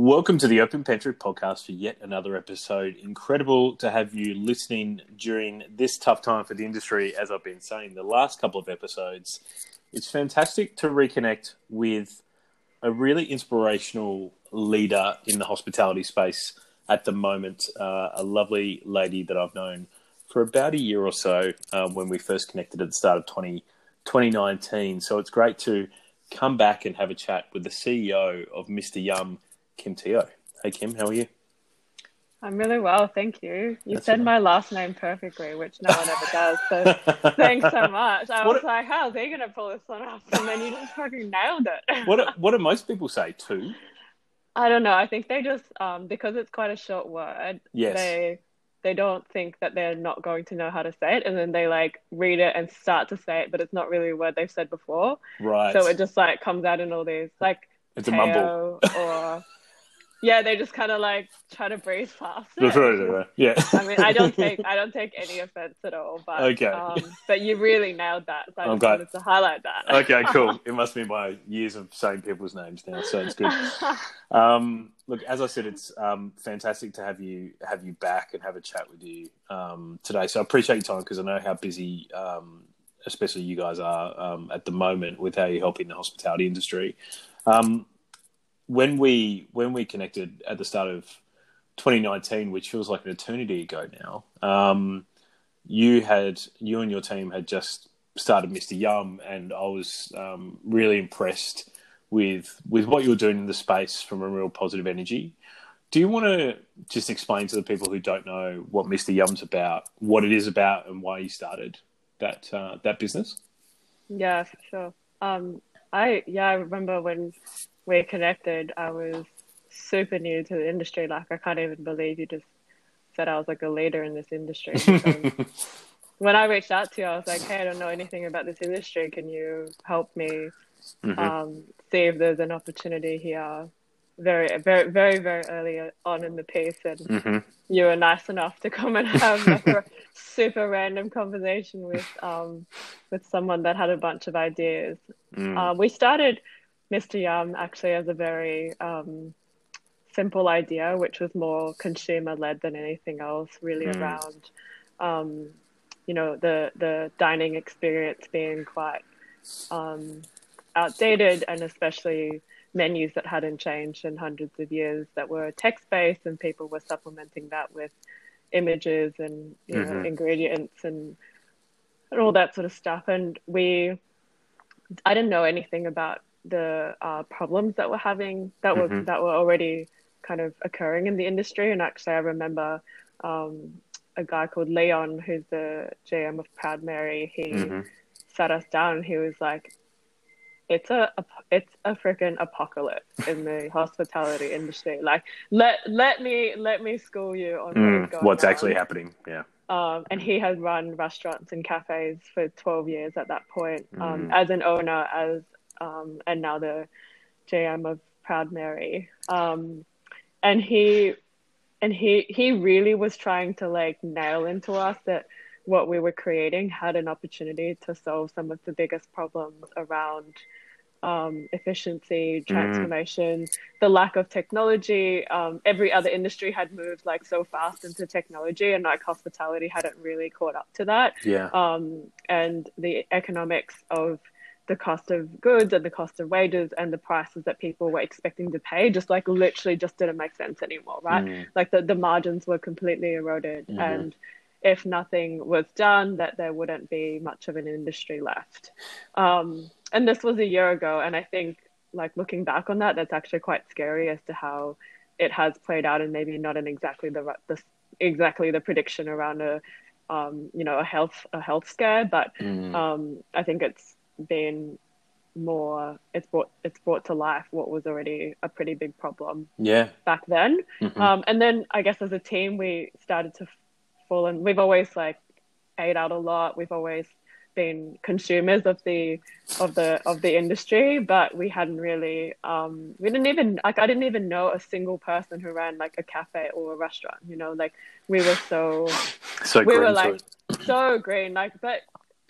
Welcome to the Open Pantry podcast for yet another episode. Incredible to have you listening during this tough time for the industry. As I've been saying, the last couple of episodes, it's fantastic to reconnect with a really inspirational leader in the hospitality space at the moment. Uh, a lovely lady that I've known for about a year or so uh, when we first connected at the start of 20, 2019. So it's great to come back and have a chat with the CEO of Mr. Yum Kim Teo. Hey, Kim, how are you? I'm really well, thank you. You That's said right. my last name perfectly, which no one ever does. So thanks so much. I what was like, how's he going to pull this one off? And then you just fucking nailed it. what do, What do most people say too? I don't know. I think they just um, because it's quite a short word. Yes. They they don't think that they're not going to know how to say it, and then they like read it and start to say it, but it's not really a word they've said before. Right. So it just like comes out in all these like. It's a mumble. Or yeah, they just kind of like try to breeze past it. yeah. I mean, I don't take I don't take any offense at all, but okay. Um, but you really nailed that. So I am glad. wanted to highlight that. okay, cool. It must be my years of saying people's names now, so it's good. um, look, as I said, it's um, fantastic to have you have you back and have a chat with you um, today. So I appreciate your time because I know how busy. Um, especially you guys are um, at the moment with how you're helping the hospitality industry. Um, when we when we connected at the start of 2019, which feels like an eternity ago now, um, you had you and your team had just started Mr. Yum, and I was um, really impressed with with what you were doing in the space from a real positive energy. Do you want to just explain to the people who don't know what Mr. Yum's about, what it is about, and why you started that uh, that business? Yeah, sure. Um, I yeah, I remember when we connected, I was super new to the industry. Like I can't even believe you just said I was like a leader in this industry. when I reached out to you, I was like, "Hey, I don't know anything about this industry. Can you help me mm-hmm. um, see if there's an opportunity here?" Very, very, very, very early on in the piece, and mm-hmm. you were nice enough to come and have like a super random conversation with um, with someone that had a bunch of ideas. Mm. Uh, we started Mr. Yum actually has a very um, simple idea, which was more consumer led than anything else, really mm. around, um, you know, the the dining experience being quite um, outdated, and especially menus that hadn't changed in hundreds of years that were text based, and people were supplementing that with images and you mm-hmm. know ingredients and and all that sort of stuff. And we, I didn't know anything about the uh, problems that we're having that were mm-hmm. that were already kind of occurring in the industry. And actually, I remember um, a guy called Leon, who's the GM of Proud Mary. He mm-hmm. sat us down. he was like, "It's a, a it's a freaking apocalypse in the hospitality industry. Like, let let me let me school you on mm, what's actually happening." Yeah. Um, and he had run restaurants and cafes for 12 years at that point um, mm. as an owner, as um, and now the GM of Proud Mary. Um, and he and he he really was trying to like nail into us that what we were creating had an opportunity to solve some of the biggest problems around um, efficiency, mm-hmm. transformation, mm. the lack of technology. Um, every other industry had moved like so fast into technology, and like hospitality hadn't really caught up to that. Yeah. Um, and the economics of the cost of goods and the cost of wages and the prices that people were expecting to pay just like literally just didn't make sense anymore right mm. like the, the margins were completely eroded mm-hmm. and if nothing was done that there wouldn't be much of an industry left um, and this was a year ago and i think like looking back on that that's actually quite scary as to how it has played out and maybe not in exactly the, the exactly the prediction around a um, you know a health a health scare but mm. um, i think it's been more it's brought it's brought to life what was already a pretty big problem yeah. back then. Mm-hmm. um, and then i guess as a team we started to fall and we've always like ate out a lot. We've always been consumers of the of the of the industry but we hadn't really um we didn't even like i didn't even know a single person who ran like a cafe or a restaurant you know? Like we were so so we were like so green like but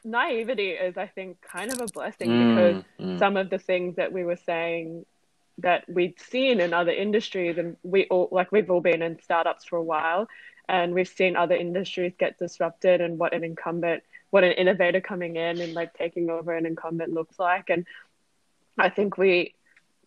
naivety is, I think, kind of a blessing mm, because mm. some of the things that we were saying that we'd seen in other industries, and we all like we've all been in startups for a while, and we've seen other industries get disrupted, and what an incumbent, what an innovator coming in and like taking over an incumbent looks like, and I think we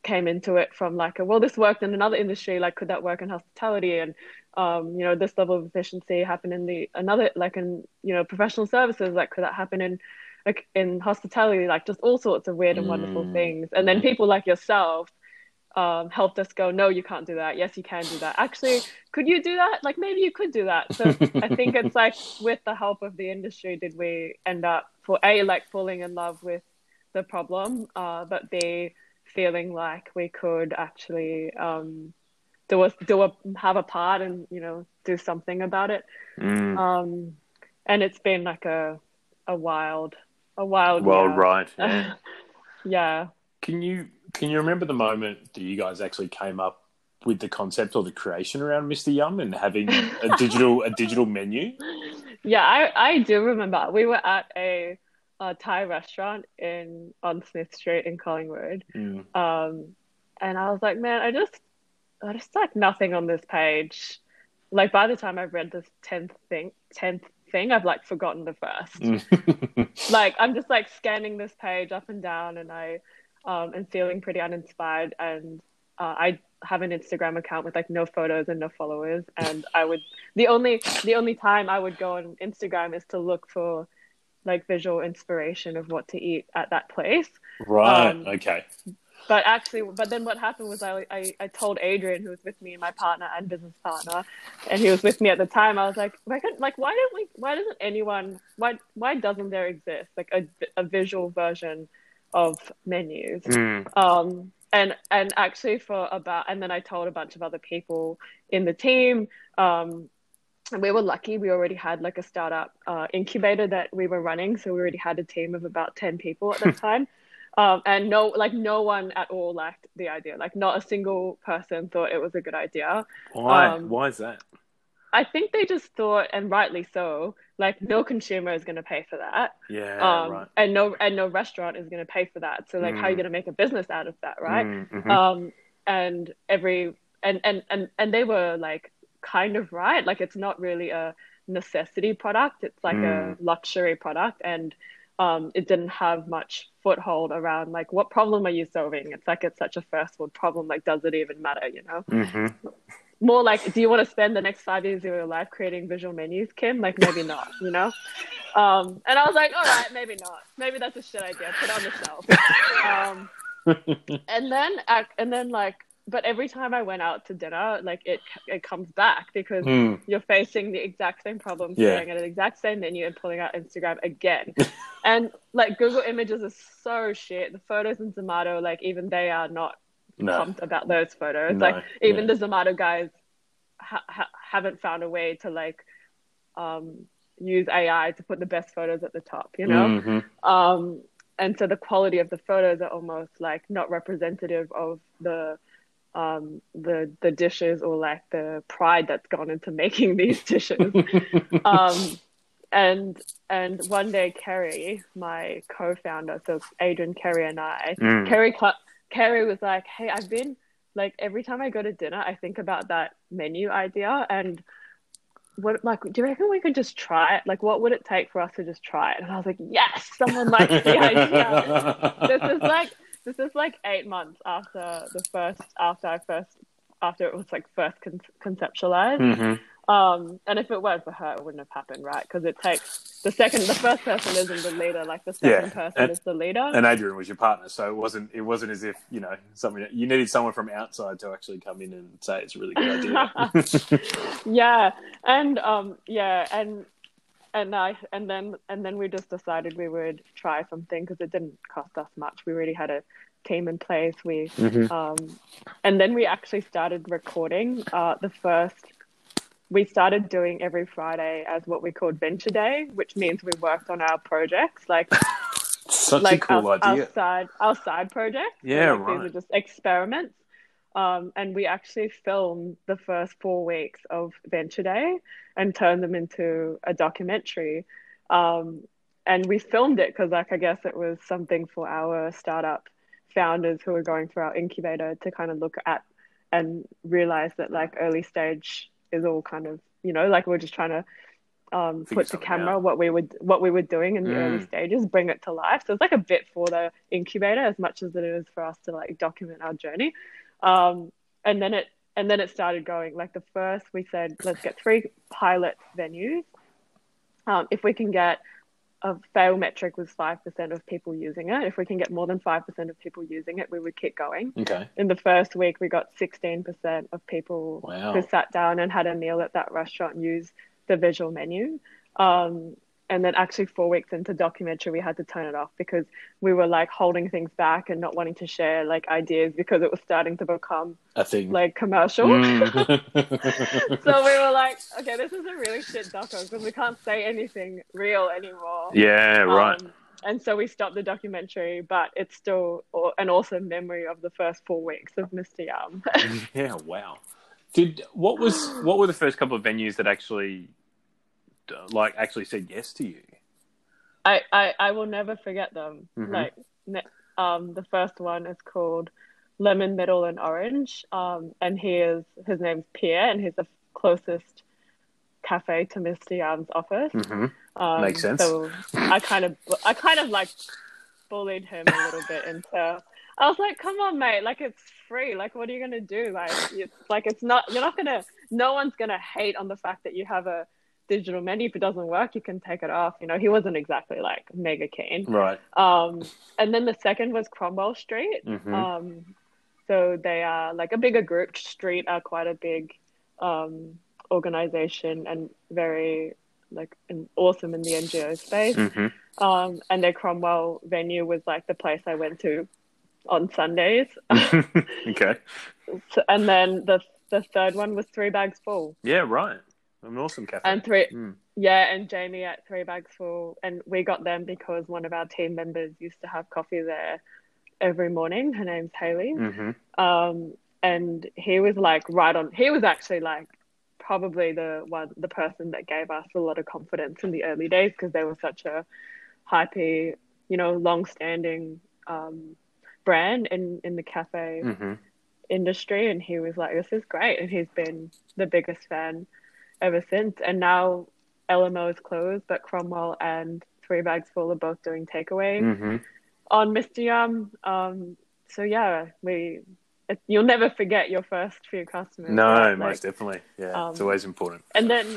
came into it from like a, well this worked in another industry like could that work in hospitality? And um, you know this level of efficiency happen in the another like in you know professional services like could that happen in like in hospitality? Like just all sorts of weird and wonderful Mm. things. And then people like yourself um, helped us go no you can't do that. Yes you can do that. Actually could you do that? Like maybe you could do that. So i think it's like with the help of the industry did we end up for a like falling in love with the problem uh, but b feeling like we could actually um, do a do a have a part and you know do something about it. Mm. Um, and it's been like a a wild a wild well, year. right. Yeah. yeah. Can you can you remember the moment that you guys actually came up with the concept or the creation around Mr. Yum and having a digital a digital menu? Yeah, I, I do remember. We were at a, a Thai restaurant in on Smith Street in Collingwood. Mm. Um, and I was like, man, I just I just like nothing on this page. Like by the time I've read this tenth thing tenth thing, I've like forgotten the first. Mm. like I'm just like scanning this page up and down and I um am feeling pretty uninspired and uh, I have an Instagram account with like no photos and no followers and I would the only the only time I would go on Instagram is to look for like visual inspiration of what to eat at that place right. Um, okay. but actually but then what happened was I, I i told adrian who was with me my partner and business partner and he was with me at the time i was like why can't, like why don't we why doesn't anyone why why doesn't there exist like a, a visual version of menus Mm. um and and actually for about and then i told a bunch of other people in the team um we were lucky we already had like a startup uh, incubator that we were running so we already had a team of about 10 people at the time um, and no like no one at all liked the idea like not a single person thought it was a good idea Why? Um, Why is that? i think they just thought and rightly so like no consumer is going to pay for that Yeah. um, right. and no and no restaurant is going to pay for that so like how are you Mm. going to make a business out of that right Mm, mhm. um and every and and and and they were like kind of right. Like it's not really a necessity product. It's like a luxury product and um it didn't have much foothold around like what problem are you solving? It's like it's such a first world problem. Like does it even matter you know? Mhm. more like do you want to spend the next five years of your life creating visual menus kim? Like maybe not you know? Um and i was like all right maybe not. Maybe that's a shit idea. Put on the shelf. Um and then and then like but every time i went out to dinner like it it comes back because Mm. you're facing the exact same problem Yeah. staring at the exact same menu and pulling out instagram again and like google images is so shit the photos in zomato like even they are not No. pumped about those photos No, like even yeah. the zomato guys ha- ha- haven't found a way to like um use ai to put the best photos at the top you know Mhm. um, and so the quality of the photos are almost like not representative of the um, the the dishes or like the pride that's gone into making these dishes. um, and and one day, Kerry, my co-founder, so Adrian, Kerry, and I, Mm. Kerry, Kerry was like, "Hey, I've been like every time I go to dinner, I think about that menu idea and." What like do you reckon we could just try it? Like what would it take for us to just try it? And I was like, Yes, someone likes the idea this is like this is like eight months after the first after I first after it was like first con- conceptualized. Mhm. Um, and if it weren't for her, it wouldn't have happened, right? Because it takes the second, the first person isn't the leader, like the second Yeah, person and- is the leader. And Adrian was your partner, so it wasn't. It wasn't as if you know something. You needed someone from outside to actually come in and say it's a really good idea. yeah, and um, yeah, and and I and then and then we just decided we would try something because it didn't cost us much. We already had a team in place. We Mhm. um, and then we actually started recording uh, the first. We started doing every Friday as what we called Venture Day, which means we worked on our projects, like Such like a cool our, idea. our side our side projects. So, Yeah, like, right. These are just experiments. Um, and we actually filmed the first four weeks of Venture Day and turned them into a documentary. Um, and we filmed it because, like, I guess it was something for our startup founders who were going through our incubator to kind of look at and realize that like early stage is all kind of you know like we're just trying to um, put to camera out. what we would what we were doing in the mm. early stages, bring it to life. So it's like a bit for the incubator as much as it is for us to like document our journey. Um, and then it and then it started going. Like the first, we said let's get three pilot venues. Um, if we can get a fail metric was 5% of people using it. If we can get more than 5% of people using it, we would keep going. Okay. In the first week, we got 16% of people wow. who sat down and had a meal at that restaurant and use the visual menu. Um, and then actually four weeks into documentary we had to turn it off because we were like holding things back and not wanting to share like ideas because it was starting to become a thing. like commercial. Mm. so we were like okay this is a really shit doco because we can't say anything real anymore. Yeah right. um, and so we stopped the documentary but it's still an awesome memory of the first four weeks of mr yum. Yeah wow. Did what was what were the first couple of venues that actually like actually said yes to you? I I, I will never forget them. Mm-hmm. Like um, the first one is called Lemon, Middle, and Orange. Um, and he is his name's Pierre, and he's the closest cafe to Mr. Yum's office. Mm-hmm. Um, Makes sense. So I kind of I kind of like bullied him a little bit into. I was like, "Come on, mate! Like it's free. Like, what are you gonna do? Like, it's like it's not. You're not gonna. No one's gonna hate on the fact that you have a digital menu. If it doesn't work, you can take it off. You know, he wasn't exactly like mega keen. Right. Um, and then the second was Cromwell Street. Mm-hmm. Um, so they are like a bigger group. STREAT are quite a big um, organization and very like an, awesome in the NGO space. Mm-hmm. Um, and their Cromwell venue was like the place I went to on Sundays. okay. So, and then the the third one was Three Bags Full. Yeah, right. An awesome cafe. And three, mm. yeah, and Jamie at Three Bags Full, and we got them because one of our team members used to have coffee there every morning. Her name's Haley, mm-hmm. um, and he was like right on. He was actually like probably the one, the person that gave us a lot of confidence in the early days because they were such a hypey, you know, long-standing um, brand in in the cafe. Mm-hmm. industry and he was like this is great and he's been the biggest fan ever since. And now LMO is closed, but Cromwell and Three Bags Full are both doing takeaway mm-hmm. on Mr. Yum. Um, so yeah, we it, you'll never forget your first few customers. No, right? most like, definitely. Yeah, um, it's always important. And then,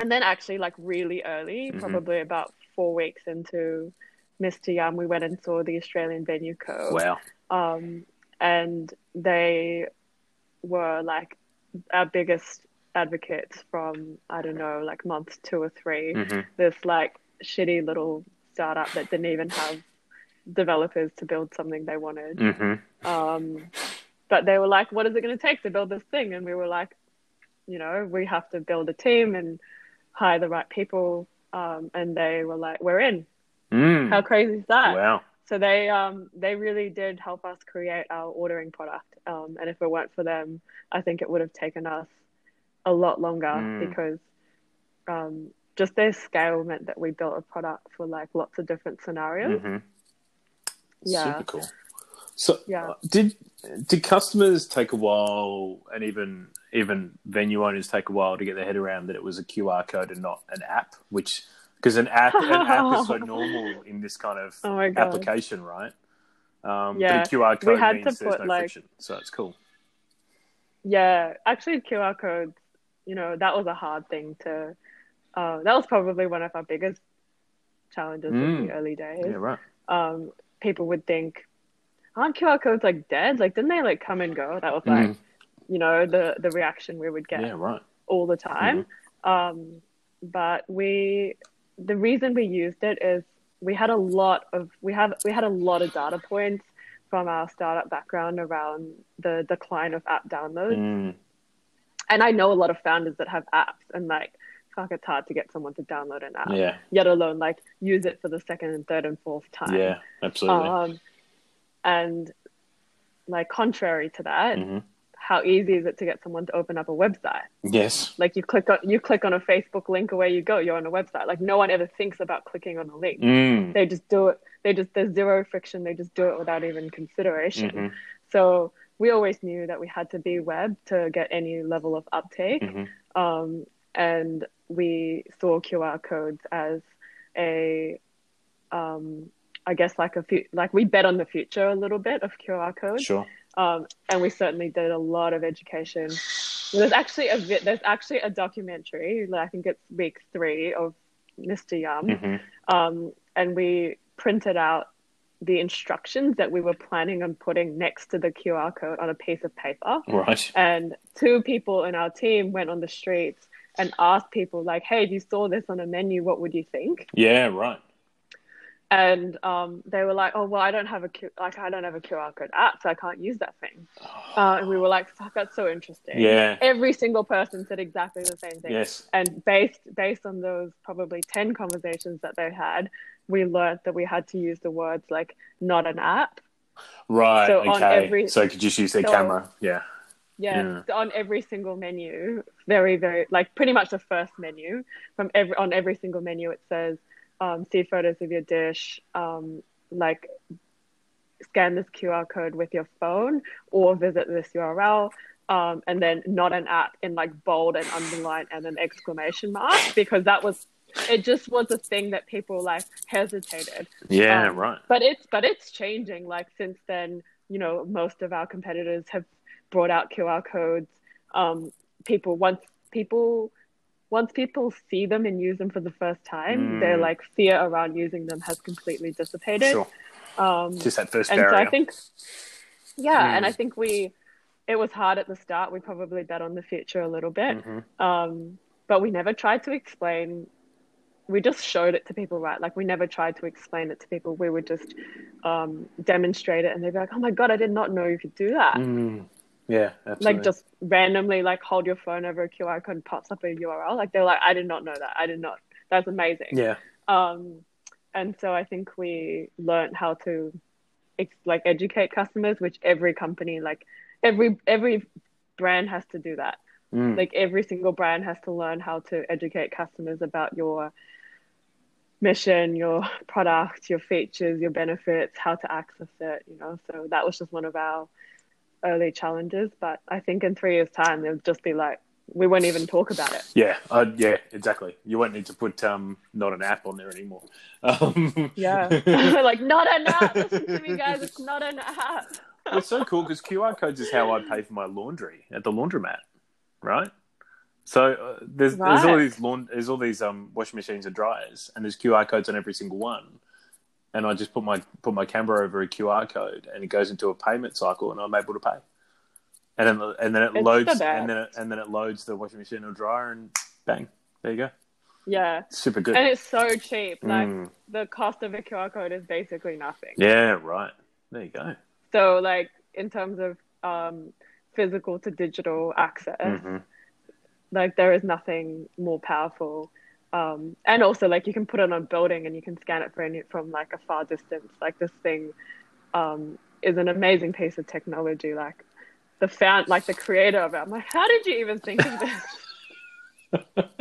and then actually, like really early, mm-hmm. probably about four weeks into Mr. Yum, we went and saw the Australian Venue Co. Wow. Um, and they were like our biggest advocates from I don't know, like month two or 3 mm-hmm. This like shitty little startup that didn't even have developers to build something they wanted. Mm-hmm. Um, but they were like, "What is it going to take to build this thing?" And we were like, "You know, we have to build a team and hire the right people." Um, and they were like, "We're in." Mm. How crazy is that? Wow. So they um, they really did help us create our ordering product. Um, and if it weren't for them, I think it would have taken us a lot longer mm. because um, just their scale meant that we built a product for like lots of different scenarios. Mm-hmm. Yeah, super cool. So, yeah. did did customers take a while, and even even venue owners take a while to get their head around that it was a QR code and not an app? Which because an app an app is so normal in this kind of oh application, right? Um, yeah, but a QR code means there's no like, friction, so it's cool. Yeah, actually, QR codes you know, that was a hard thing to. Uh, that was probably one of our biggest challenges mm. in the early days. Yeah, right. Um, people would think, aren't QR codes like dead? Like, didn't they like come and go? That was like, mm. you know, the the reaction we would get. Yeah, right. All the time. Mm. Um, but we, the reason we used it is we had a lot of we have we had a lot of data points from our startup background around the decline of app downloads. Mm and I know a lot of founders that have apps and like fuck it's hard to get someone to download an app. Yeah. Yet alone like use it for the second and third and fourth time. Yeah, absolutely. Um, and like contrary to that, mm-hmm. how easy is it to get someone to open up a website? Yes. Like you click on you click on a Facebook link away you go, you're on a website. Like no one ever thinks about clicking on a link. Mm. They just do it they just there's zero friction. They just do it without even consideration. Mhm. So we always knew that we had to be web to get any level of uptake. Mhm. Um, and we saw QR codes as a, um, I guess like a few, like we bet on the future a little bit of QR codes. Sure. Um, and we certainly did a lot of education. There's actually a vi- there's actually a documentary. like, I think it's week three of Mr. Yum, Mhm. um, and we printed out the instructions that we were planning on putting next to the QR code on a piece of paper. Right. And two people in our team went on the streets and asked people like, "Hey, if you saw this on a menu, what would you think?" Yeah. Right. And um, they were like, "Oh, well, I don't have a Q- like I don't have a QR code app, so I can't use that thing." Uh, and we were like, "Fuck, that's so interesting." Yeah. Every single person said exactly the same thing. Yes. And based based on those probably ten conversations that they had, we learned that we had to use the words like "not an app." Right. So okay. on every- so you could just use their so- camera. Yeah. Yeah, on every single menu, very very like pretty much the first menu from every on every single menu it says um, see photos of your dish, um, like scan this QR code with your phone or visit this URL. Um, and then not an app in like bold and underline and an exclamation mark because that was it just was a thing that people like hesitated Yeah. Um, right. but it's but it's changing like since then you know most of our competitors have brought out qr codes um people once people once people see them and use them for the first time Mm. their like fear around using them has completely dissipated Sure. um Just that first and so i think yeah and Mm. i think we it was hard at the start we probably bet on the future a little bit Mhm. um, but we never tried to explain we just showed it to people right like we never tried to explain it to people we would just um, demonstrate it and they'd be like oh my god i did not know you could do that Mm. Yeah. Absolutely. like just randomly like hold your phone over a qr code and pops up a url like they're like i did not know that i did not that's amazing Yeah. um, and so i think we learned how to like educate customers which every company like every every brand has to do that Mm. like every single brand has to learn how to educate customers about your mission your product your features your benefits how to access it you know so that was just one of our early challenges but i think in three years time they'll just be like we won't even talk about it Yeah, uh, yeah, exactly. You won't need to put um, not an app on there anymore. Um, yeah like not an app listen to me guys it's not an app it's so cool because QR codes is how I pay for my laundry at the laundromat, right? So uh, there's there's all Right. these laund- there's all these um, washing machines and dryers, and there's QR codes on every single one. And I just put my put my camera over a QR code, and it goes into a payment cycle, and I'm able to pay. And then and then it It's loads, the and then it, and then it loads the washing machine or dryer, and bang, there you go. yeah Super good. and it's so cheap like Mm. the cost of a qr code is basically nothing Yeah, right. There you go. So, like in terms of um, physical to digital access, Mhm. Like there is nothing more powerful. Um, and also, like you can put it on a building and you can scan it from from like a far distance. Like this thing um, is an amazing piece of technology. Like the found, like the creator of it. I'm like, how did you even think of this?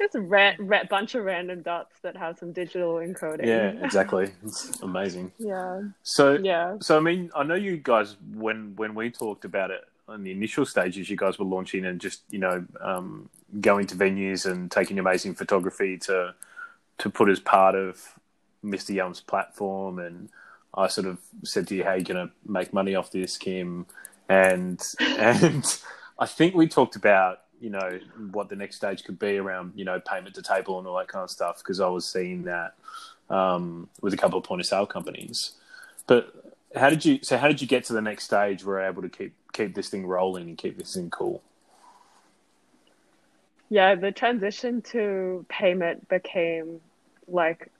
it's a bunch of random dots that have some digital encoding. yeah, exactly. It's amazing. yeah, So yeah. So I mean, I know you guys when when we talked about it on the initial stages, you guys were launching and just you know um, going to venues and taking amazing photography to to put as part of Mr. Yum's platform. And I sort of said to you, "Hey, you gonna make money off this, Kim?" And and I think we talked about you know what the next stage could be around you know payment to table and all that kind of stuff because I was seeing that um, with a couple of point of sale companies. But how did you? So how did you get to the next stage where you're able to keep keep this thing rolling and keep this thing cool? Yeah, the transition to payment became like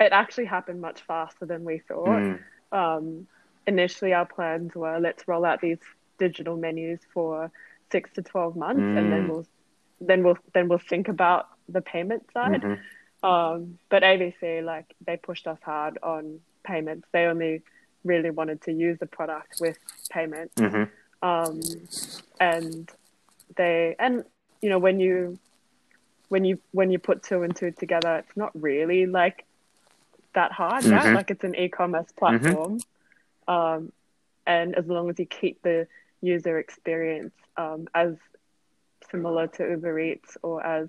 it actually happened much faster than we thought. Mm, Um, initially, our plans were let's roll out these digital menus for six to twelve months, and then Mm. we'll then we'll then we'll think about the payment side. mhm. Um, but AVC, like they pushed us hard on payments. They only really wanted to use the product with payments Mhm. um, and they and you know when you when you when you put two and two together it's not really like that hard, Mhm. right? Like it's an e-commerce platform, um, and as long as you keep the user experience um, as similar to Uber Eats or as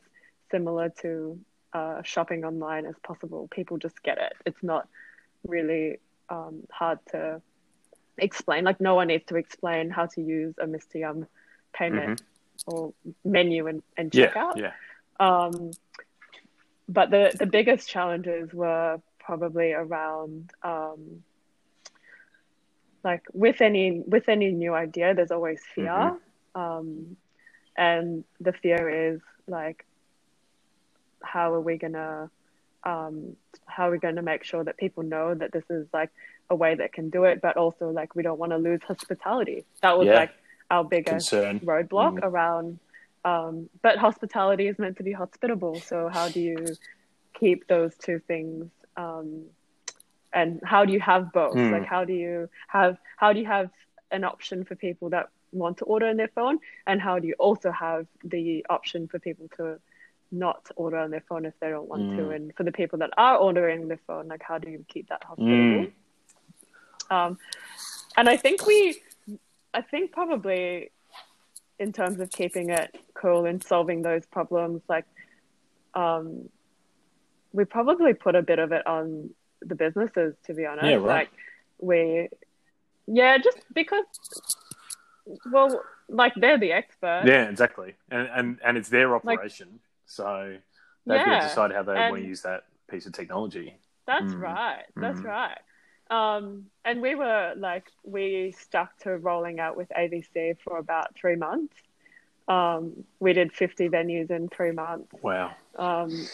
similar to uh, shopping online as possible, people just get it. It's not really um, hard to explain. Like no one needs to explain how to use a Mr. Yum payment or menu and, and checkout. yeah. Um, but the, the biggest challenges were probably around um, like with any with any new idea, there's always fear, um, and the fear is like, how are we gonna um, how are we going to make sure that people know that this is like a way that can do it, but also like we don't want to lose hospitality. That was Yeah. like our biggest Concern. roadblock Mm. around. Um, but hospitality is meant to be hospitable. So how do you keep those two things? Um, and how do you have both? Mm. Like how do you have how do you have an option for people that want to order on their phone, and how do you also have the option for people to not order on their phone if they don't want to, Mm. and for the people that are ordering their phone, like how do you keep that hospitable? Mm. Um, and I think we, I think probably in terms of keeping it cool and solving those problems, like, um, we probably put a bit of it on the businesses, to be honest. Yeah, right. Like, we, yeah, just because, well, like they're the expert. Yeah, exactly. And and and it's their operation, so they have Yeah, decide how they want to use that piece of technology. That's Mm. right. That's Mm. right. Um, and we were like, we stuck to rolling out with AVC for about three months. Um, we did 50 venues in three months. Wow. Um,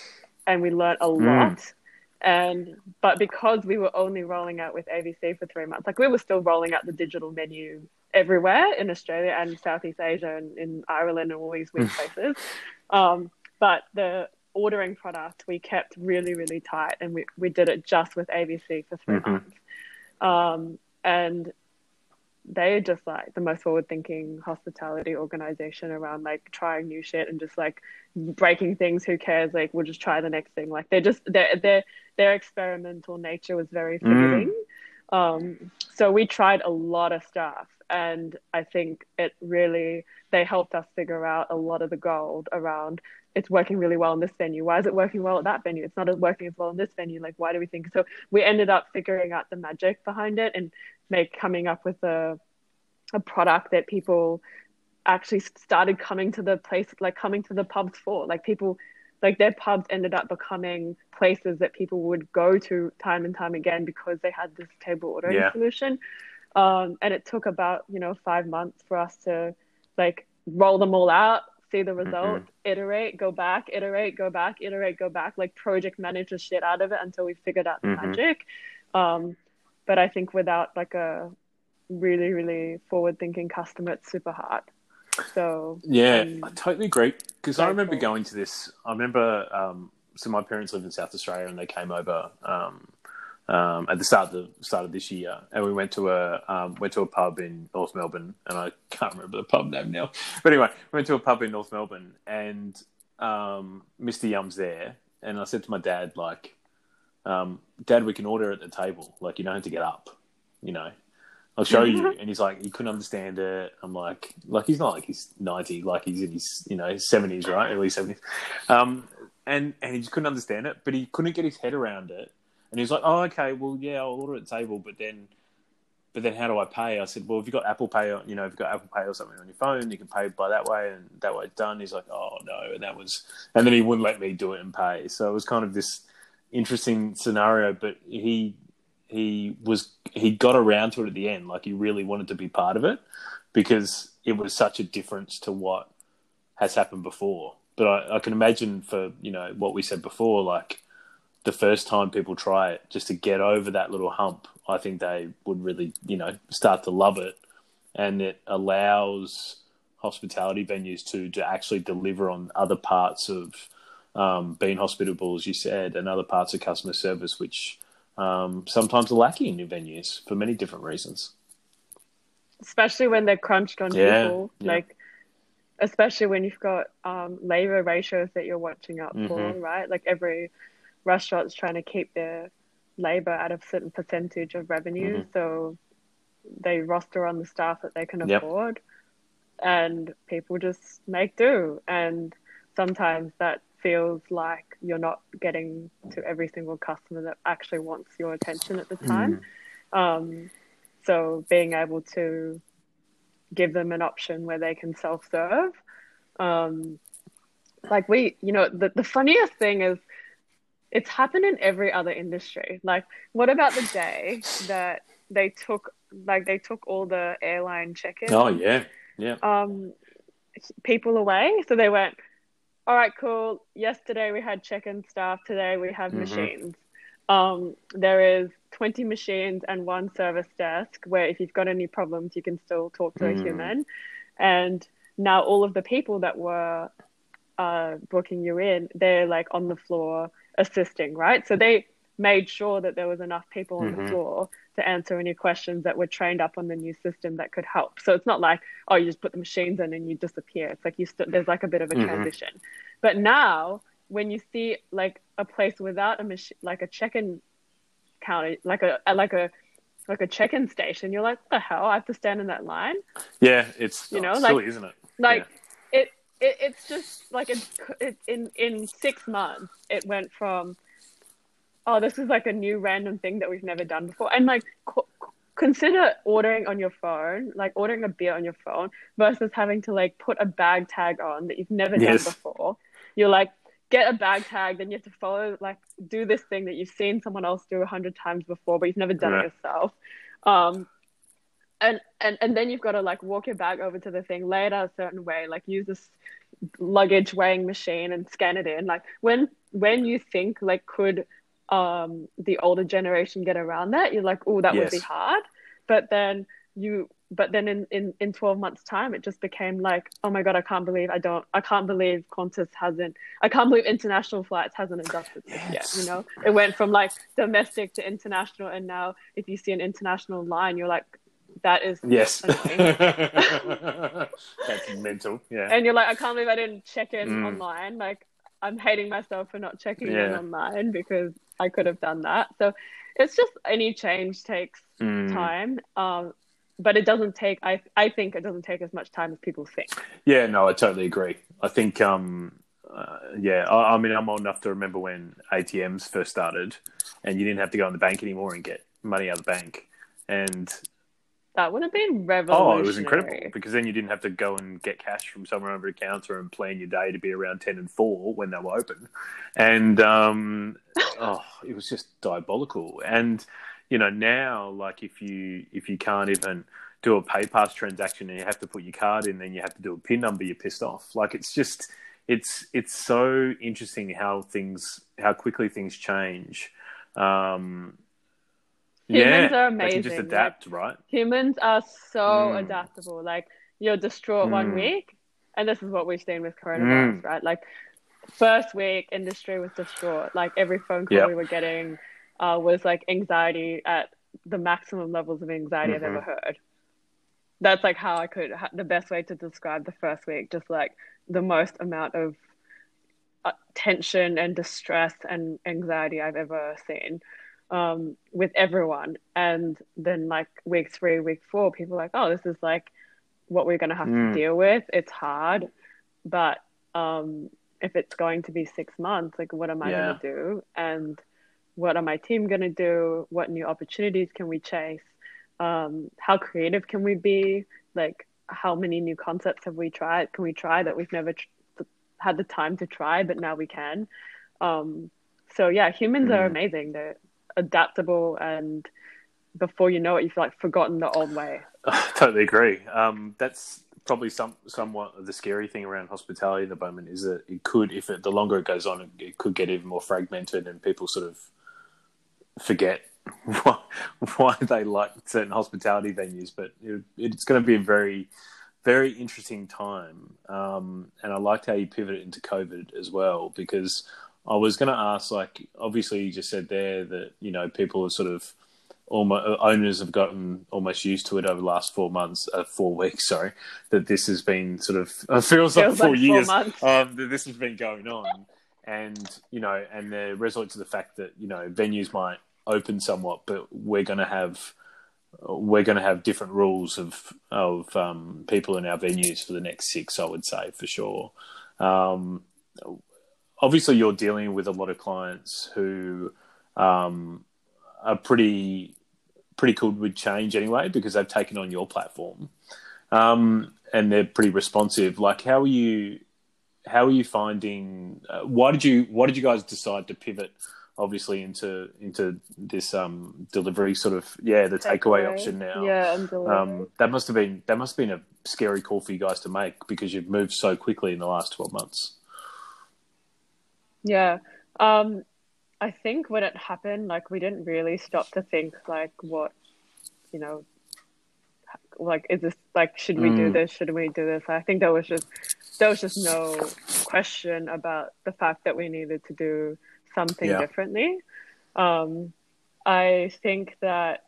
and we learnt a Mm. lot. And, but because we were only rolling out with AVC for three months, like we were still rolling out the digital menu everywhere in Australia and Southeast Asia and in Ireland and all these weird places. Um, but the ordering product we kept really, really tight and we, we did it just with AVC for 3 Mhm. months. Um, and they're just like the most forward thinking hospitality organization around like trying new shit and just like breaking things who cares like we'll just try the next thing like they're just their their their experimental nature was very Mm. um so we tried a lot of stuff and i think it really they helped us figure out a lot of the gold around it's working really well in this venue. Why is it working well at that venue? It's not working as well in this venue. Like why do we think so? We ended up figuring out the magic behind it and make coming up with a a product that people actually started coming to the place like coming to the pubs for. Like people like their pubs ended up becoming places that people would go to time and time again because they had this table ordering Yeah. solution. Um, and it took about you know five months for us to like roll them all out see the result iterate go back iterate go back iterate go back like project manage the shit out of it until we figured out the Mhm. magic um, but i think without like a really really forward thinking customer it's super hard so Yeah, um, I totally agree. Because I remember going to this. I remember. Um, so my parents live in South Australia, and they came over um, um, at the start of the start of this year, and we went to a um, went to a pub in North Melbourne, and I can't remember the pub name now. But anyway, we went to a pub in North Melbourne, and um, Mr. Yum's there, and I said to my dad, like, um, "Dad, we can order at the table. Like, you don't have to get up. You know, I'll show you." And he's like, "He couldn't understand it." I'm like, "Like he's not like he's 90, like he's in his you know 70s, right? Early 70s." Um, and and he just couldn't understand it, but he couldn't get his head around it. And he was like, "Oh, okay, well, yeah, I'll order at table, but then." But then, how do I pay? I said, "Well, if you've got Apple Pay, you know, if you've got Apple Pay or something on your phone, you can pay by that way, and that way it's done." He's like, "Oh no," and that was, and then he wouldn't let me do it and pay. So it was kind of this interesting scenario. But he he was he got around to it at the end. Like he really wanted to be part of it because it was such a difference to what has happened before. But I, I can imagine for you know what we said before, like the first time people try it, just to get over that little hump, I think they would really you know start to love it, and it allows hospitality venues to to actually deliver on other parts of um, being hospitable, as you said, and other parts of customer service, which um, sometimes are lacking in new venues for many different reasons. especially when they're crunched on Yeah, people yeah. like especially when you've got um, labor ratios that you're watching out for Mhm. right like every restaurant's trying to keep their labor at a certain percentage of revenue, Mhm. so they roster on the staff that they can Yep. afford, and people just make do. And sometimes that feels like you're not getting to every single customer that actually wants your attention at the time. Um, so being able to give them an option where they can self-serve. Um, like we, you know, the, the funniest thing is it's happened in every other industry. Like, what about the day that they took, like, they took all the airline check-in Oh yeah, yeah. um, people away? So they went, all right, cool. Yesterday we had check-in staff. Today we have Mhm. machines. Um, there is 20 machines and one service desk where if you've got any problems, you can still talk to Mm. a human. And now all of the people that were uh, booking you in, they're like on the floor assisting, right? So they made sure that there was enough people on Mhm. the floor to answer any questions that were trained up on the new system that could help. So it's not like, oh, you just put the machines in and you disappear. It's like you st- there's like a bit of a Mhm. transition. But now, when you see like a place without a machine, like a check-in counter, like a like a like a check-in station, you're like, what the hell? I have to stand in that line. Yeah, it's You know, like- silly, isn't it? Like it, it, it's just like it's it, in in six months, it went from, oh, this is like a new random thing that we've never done before, and like co- consider ordering on your phone, like ordering a beer on your phone versus having to like put a bag tag on that you've never Yes. done before. You're like. Get a bag tag, then you have to follow, like, do this thing that you've seen someone else do a hundred times before, but you've never done Right. it yourself. Um, and and and then you've got to like walk your bag over to the thing, lay it out a certain way, like use this luggage weighing machine and scan it in. Like when when you think like could um the older generation get around that, you're like, oh, that would be hard. But then you but then in, in, in 12 months time it just became like oh my god i can't believe i don't i can't believe qantas hasn't i can't believe international flights hasn't adjusted this yet you know it went from like domestic to international and now if you see an international line you're like that is Yes. That's mental. Yeah. and you're like i can't believe i didn't check in Mm. online like i'm hating myself for not checking in online because i could have done that so it's just any change takes Mm. time um but it doesn't take i i think it doesn't take as much time as people think Yeah, no, I totally agree. I think, um, uh, yeah, I, I mean, I'm old enough to remember when ATMs first started, and you didn't have to go in the bank anymore and get money out of the bank. And that would have been revolutionary oh, it was incredible because then you didn't have to go and get cash from somewhere over a counter and plan your day to be around ten and four when they were open, and um, oh, it was just diabolical. And you know now, like if you if you can't even do a PayPass transaction and you have to put your card in, then you have to do a PIN number. You're pissed off. Like it's just it's it's so interesting how things how quickly things change. Um, Humans yeah, are They can just amazing, adapt, right? humans are so Mm. adaptable like you're distraught one Mm. week and this is what we've seen with coronavirus Mm. right like first week industry was distraught like every phone call Yep. we were getting uh, was like anxiety at the maximum levels of anxiety i've Mhm. ever heard that's like how i could the best way to describe the first week just like the most amount of uh, tension and distress and anxiety i've ever seen um, with everyone. And then like week three, week four, people are like, oh, this is like what we're going to have Mm. to deal with. It's hard, but um, if it's going to be six months, like what am I Yeah. going to do? And what are my team going to do? What new opportunities can we chase? Um, how creative can we be? Like how many new concepts have we tried? Can we try that we've never tr- had the time to try, but now we can? Um, so yeah, humans are Mm. amazing. They're adaptable, and before you know it, you've like forgotten the old way. I totally agree. Um, that's probably some somewhat of the scary thing around hospitality at the moment is that it could, if it, the longer it goes on, it, it could get even more fragmented, and people sort of forget why, why they like certain hospitality venues. But it, it's going to be a very very interesting time, um, and I liked how you pivoted into COVID as well because I was going to ask, like, obviously you just said there that you know people are sort of almost owners have gotten almost used to it over the last four months, uh, four weeks. Sorry, that this has been sort of it feels, like Feels four like four years um, that this has been going on, and you know, and they're resolute to the fact that you know venues might open somewhat, but we're going to have we're going to have different rules of of um, people in our venues for the next six. I would say for sure. Um, obviously, you're dealing with a lot of clients who um, are pretty pretty cool with change anyway because they've taken on your platform um, and they're pretty responsive. Like, how are you? How are you finding? Uh, why did you? Why did you guys decide to pivot? Obviously, into into this um, delivery sort of yeah, the takeaway, takeaway option now. Yeah, and um, that must have been that must have been a scary call for you guys to make because you've moved so quickly in the last twelve months. Yeah, um, I think when it happened, like we didn't really stop to think like what, you know, like is this like should we mm. do this should we do this i think there was just there was just no question about the fact that we needed to do something yeah. differently um, i think that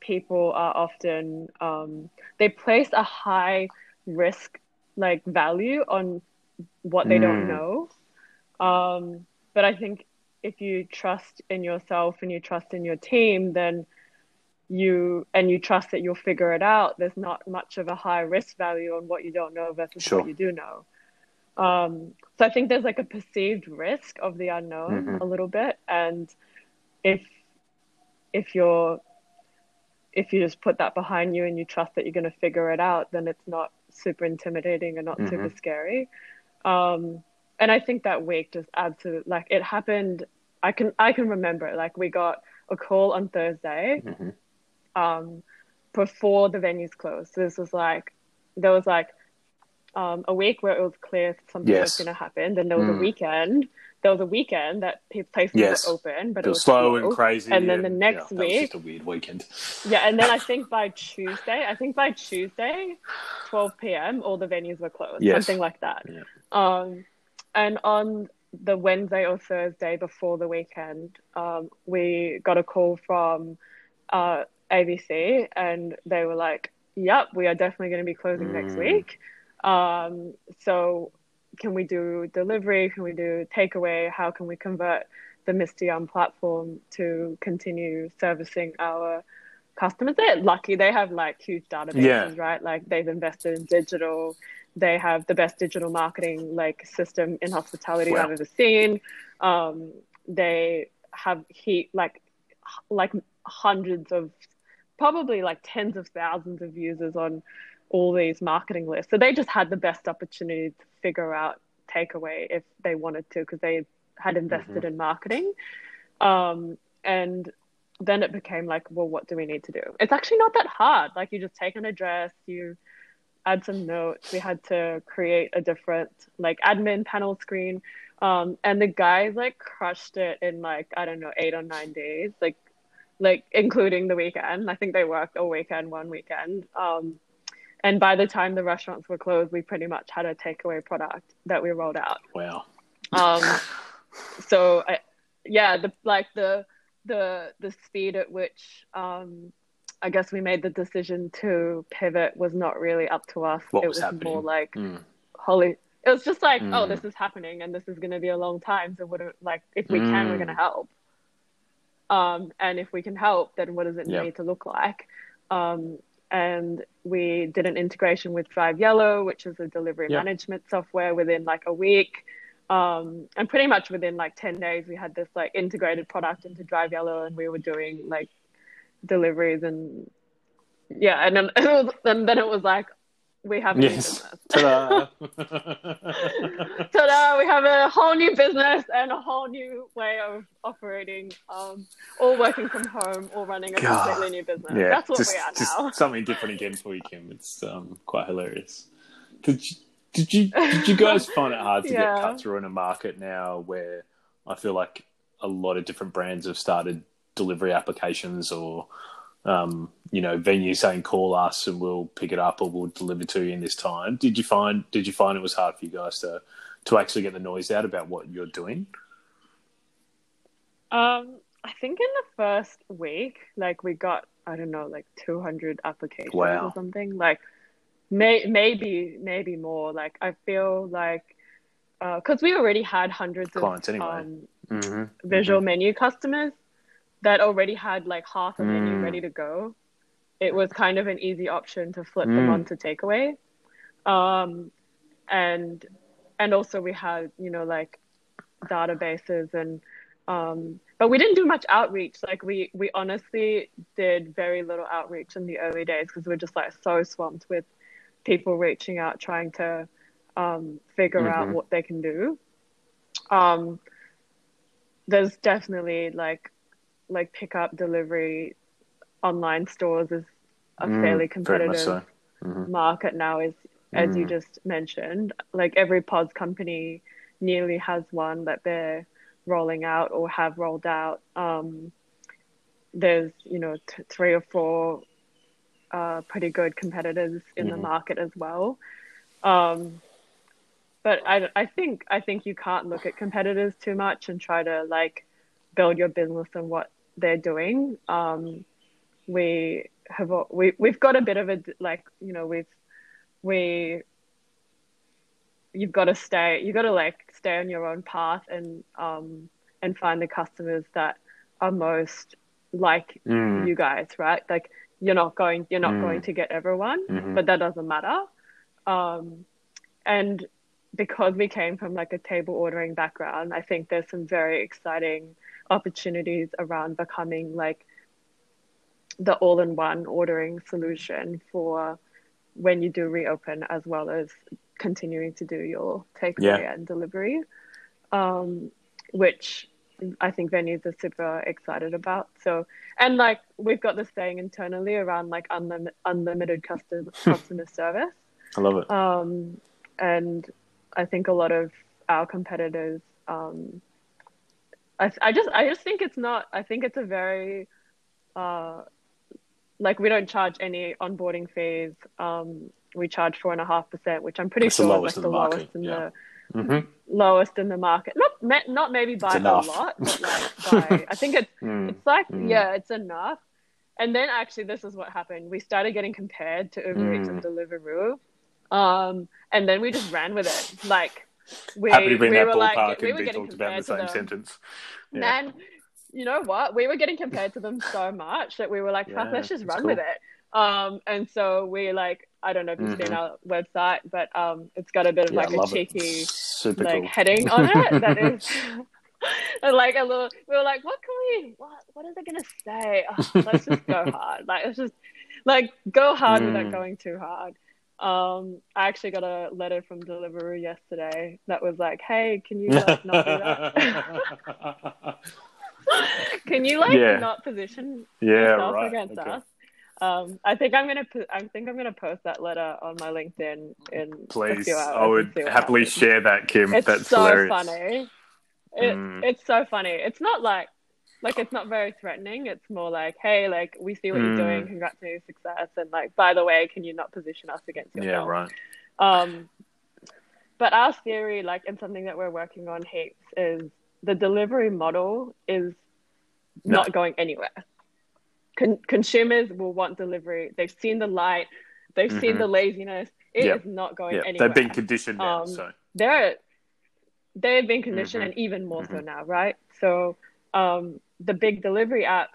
people are often um, they place a high risk like value on what they mm. don't know um, but i think if you trust in yourself and you trust in your team then you and you trust that you'll figure it out there's not much of a high risk value on what you don't know versus sure. what you do know um, so i think there's like a perceived risk of the unknown mm-hmm. a little bit and if if you're if you just put that behind you and you trust that you're going to figure it out then it's not super intimidating and not mm-hmm. super scary um, and i think that week just absolutely like it happened i can i can remember it like we got a call on thursday mm-hmm um, before the venues closed. So this was like there was like um, a week where it was clear something yes. was going to happen. Then there was mm. a weekend. There was a weekend that places yes. were open, but it, it was, slow and crazy. And then the next yeah, week, just a weird weekend. Yeah, and then I think by Tuesday, I think by Tuesday, 12 p.m., all the venues were closed. Yes. Something like that. Yeah. Um, and on the Wednesday or Thursday before the weekend, um, we got a call from uh, AVC, and they were like, "Yep, we are definitely going to be closing mm. next week. Um, so, can we do delivery? Can we do takeaway? How can we convert the Mr. Yum platform to continue servicing our customers?" They're lucky; they have like huge databases, yeah. right? Like they've invested in digital. They have the best digital marketing like system in hospitality wow. I've ever seen. Um, they have heat like like hundreds of probably like tens of thousands of users on all these marketing lists. So they just had the best opportunity to figure out takeaway if they wanted to because they had invested mm-hmm. in marketing. Um, and then it became like, well, what do we need to do? It's actually not that hard. Like you just take an address, you add some notes. We had to create a different like admin panel screen. Um, and the guys like crushed it in like, I don't know, eight or nine days. Like like including the weekend. I think they worked all weekend, one weekend. Um, and by the time the restaurants were closed, we pretty much had a takeaway product that we rolled out. Wow. Um, so I, yeah, the like the the the speed at which um, I guess we made the decision to pivot was not really up to us. What it was, was more like mm. holy. It was just like, oh, mm. oh, this is happening, and this is going to be a long time. So, what? Like, if we mm. can, we're going to help. Um, and if we can help, then what does it yep. need to look like? Um, and we did an integration with Drive Yello, which is a delivery yep. management software within like a week. Um, and pretty much within like 10 days, we had this like integrated product into Drive Yello and we were doing like deliveries and yeah. And then, and then it was like, we have yes. Ta-da. Ta-da! We have a whole new business and a whole new way of operating, um, all working from home, all running a God. completely new business. Yeah, That's what just, we are now. something different again for you, Kim. It's um, quite hilarious. Did you, did you did you guys find it hard to yeah. get cut through in a market now where I feel like a lot of different brands have started delivery applications or um, you know, venue saying call us and we'll pick it up or we'll deliver to you in this time. Did you find did you find it was hard for you guys to to actually get the noise out about what you're doing? Um, I think in the first week, like we got I don't know, like 200 applications wow. or something. Like, may maybe maybe more. Like I feel like because uh, we already had hundreds clients of anyway. Um, mm-hmm. visual mm-hmm. menu customers that already had like half a menu Mm. ready to go, it was kind of an easy option to flip them Mm. onto takeaway. Um, and and also we had you know like databases and um, but we didn't do much outreach. Like we we honestly did very little outreach in the early days because we're just like so swamped with people reaching out trying to um, figure out Mhm. what they can do. Um, there's definitely like like pickup delivery online stores is a Mm, fairly competitive so. Mhm. market now is as you Mm. just mentioned like every pods company nearly has one that they're rolling out or have rolled out um, there's you know t- three or four uh, pretty good competitors in the Mhm. market as well um, but I, I think I think you can't look at competitors too much and try to like build your business and what they're doing um, we have we we've got a bit of a like you know we've we you've got to stay you got to like stay on your own path and um and find the customers that are most like Mm. you guys right like you're not going you're not Mm. going to get everyone Mhm. but that doesn't matter um and because we came from like a table ordering background i think there's some very exciting opportunities around becoming like the all-in-one ordering solution for when you do reopen as well as continuing to do your takeaway Yeah. and delivery um, which i think venues are super excited about so and like we've got this saying internally around like unlim- unlimited customer customer service I love it. um, and I think a lot of our competitors, um, I, I just, I just think it's not. I think it's a very, uh, like we don't charge any onboarding fees. Um, we charge four and a half percent, which I'm pretty the sure is lowest like the the lowest in yeah. the hmm lowest in the market. Not, not maybe by a lot, but like by, I think it's Mm. it's like Mm. yeah, it's enough. And then actually, this is what happened. We started getting compared to Uber Eats Mm. and Deliveroo, um, and then we just ran with it. Like we, Happy to be in we that ballpark like, we and were be getting talked about in the same sentence. Yeah. Man, you know what? We were getting compared to them so much that we were like, Yeah, let's just run cool. with it. Um, and so we like, I don't know if you've seen Mhm. our website, but um, it's got a bit of Yeah, like a cheeky like cool. heading on it that is and like a little we were like what can we what what are they gonna say oh, let's just go hard like let's just like go hard without Mm. going too hard um i actually got a letter from deliveroo yesterday that was like hey can you like not do that can you like Yeah. not position yeah, yourself right. against okay. us um, I think I'm gonna. I think I'm gonna post that letter on my LinkedIn in Please, I would happily happens. share that, Kim. It's That's so hilarious. funny. It, Mm. It's so funny. It's not like like it's not very threatening. It's more like, hey, like we see what you're Mm. doing. Congrats on your success. And like, by the way, can you not position us against Yeah, yourself? right. Um, but our theory, like, and something that we're working on heaps is the delivery model is No. not going anywhere. Con- consumers will want delivery. They've seen the light. They've seen Mhm. the laziness. It is Yep. not going Yeah, anywhere they've been conditioned now, Um, so they're they've been conditioned Mhm. and even more so Mhm. now right so um the big delivery apps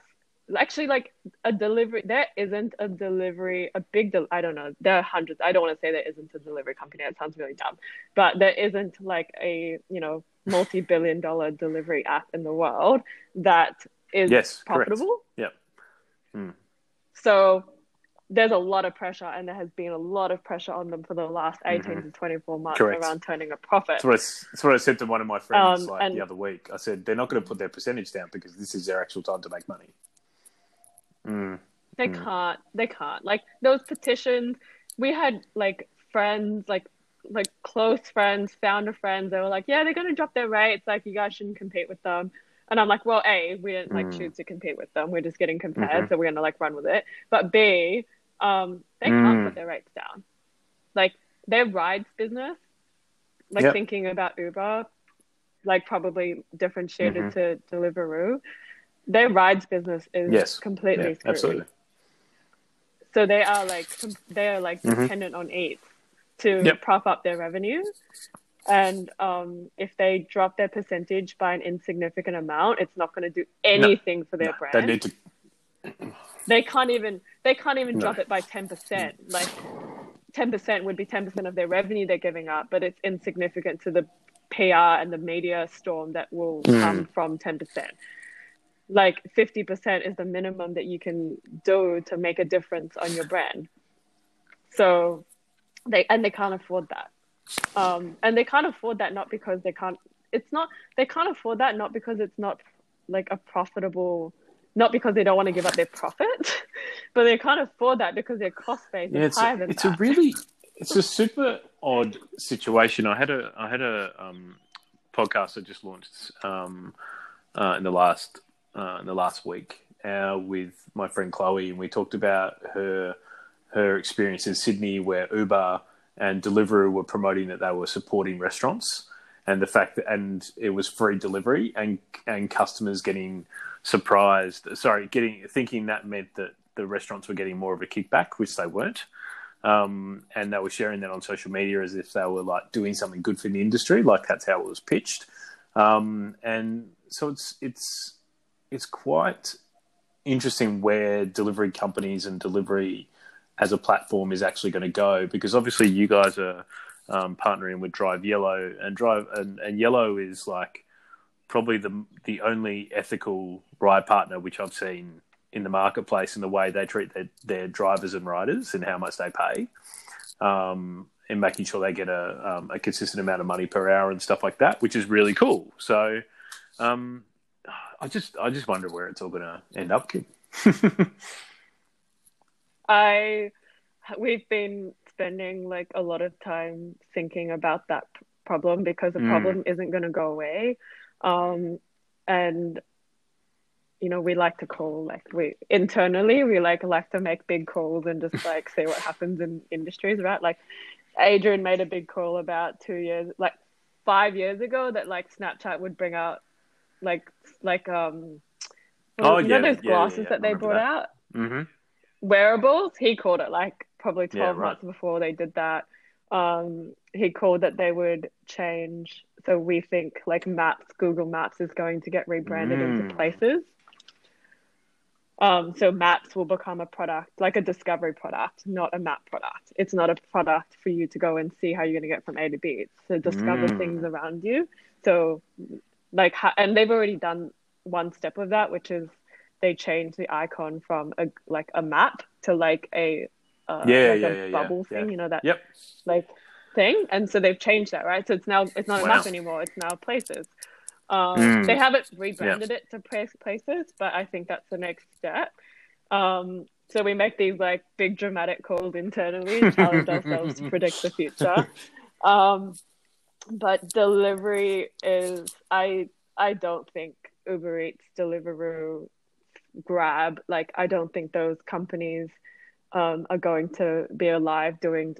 actually like a delivery there isn't a delivery a big del- i don't know there are hundreds i don't want to say there isn't a delivery company that sounds really dumb but there isn't like a you know multi-billion dollar delivery app in the world that is yes, correct. profitable Yep. Mm. so there's a lot of pressure, and there has been a lot of pressure on them for the last 18 Mhm. to 24 months Correct. around turning a profit. That's what, I, that's what I said to one of my friends Um, like and- the other week. I said they're not going to put their percentage down because this is their actual time to make money. Mm. They Mm. can't. They can't. Like those petitions, we had like friends, like like close friends, founder friends. They were like, "Yeah, they're going to drop their rates. Like you guys shouldn't compete with them." And I'm like, "Well, a, we didn't like Mm. choose to compete with them. We're just getting compared, Mhm. so we're going to like run with it." But b, um, they can't Mm. put their rates down. Like their rides business, like Yep. thinking about Uber, like probably differentiated Mhm. to Deliveroo. Their rides business is Yes. completely Yeah, screwed. absolutely. So they are like they are like Mhm. dependent on Eats to Yep. prop up their revenue, And um, if they drop their percentage by an insignificant amount, it's not going to do anything no, for their no, brand. They need to. They can't even. They can't even no. drop it by ten percent. Like ten percent would be ten percent of their revenue they're giving up, but it's insignificant to the PR and the media storm that will mm. come from ten percent. Like fifty percent is the minimum that you can do to make a difference on your brand. So they and they can't afford that. Um, and they can't afford that not because they can't. It's not. They can't afford that not because it's not like a profitable. Not because they don't want to give up their profit, but they can't afford that because their cost base yeah, is it's higher a, than it's that. It's a really, it's a super odd situation. I had a, I had a um, podcast I just launched um, uh, in the last, uh, in the last week uh, with my friend Chloe, and we talked about her, her experience in Sydney, where Uber and Deliveroo were promoting that they were supporting restaurants and the fact that and it was free delivery and and customers getting surprised sorry getting thinking that meant that the restaurants were getting more of a kickback which they weren't. Um, and they were sharing that on social media as if they were like doing something good for the industry like that's how it was pitched. Um, and so it's it's it's quite interesting where delivery companies and delivery as a platform is actually going to go because obviously you guys are um, partnering with Drive Yello and Drive and, and Yello is like probably the the only ethical ride partner which I've seen in the marketplace in the way they treat their, their drivers and riders and how much they pay. Um, and making sure they get a, um, a consistent amount of money per hour and stuff like that, which is really cool. So, um, I just I just wonder where it's all going to end up, I we've been spending like a lot of time thinking about that problem because the mm. problem isn't going to go away. Um, and you know, we like to call like we internally we like like to make big calls and just like see what happens in industries, right? Like Adrian made a big call about two years, like five years ago, that like Snapchat would bring out like like um, oh, you yeah, know those glasses yeah, yeah, that they brought that. out. Mm-hmm wearables. He called it like probably 12 yeah, right. months before they did that. Um, he called that they would change. So we think like Maps, Google Maps is going to get rebranded mm. into Places. Um, so Maps will become a product, like a discovery product, not a map product. It's not a product for you to go and see how you're going to get from A to B. It's to discover mm. things around you. So, like, and they've already done one step of that, which is they changed the icon from a like a map to like a uh, yeah, like yeah, yeah, bubble thing, you know that yep. like thing, and so they've changed that, right? So it's now it's not wow. a map anymore; it's now places. Um, mm. They haven't rebranded it to places, but I think that's the next step. Um, so we make these like big dramatic calls internally, challenge ourselves to predict the future. Um, but delivery is I I don't think Uber Eats, Deliveroo, Grab, like I don't think those companies um, are going to be alive doing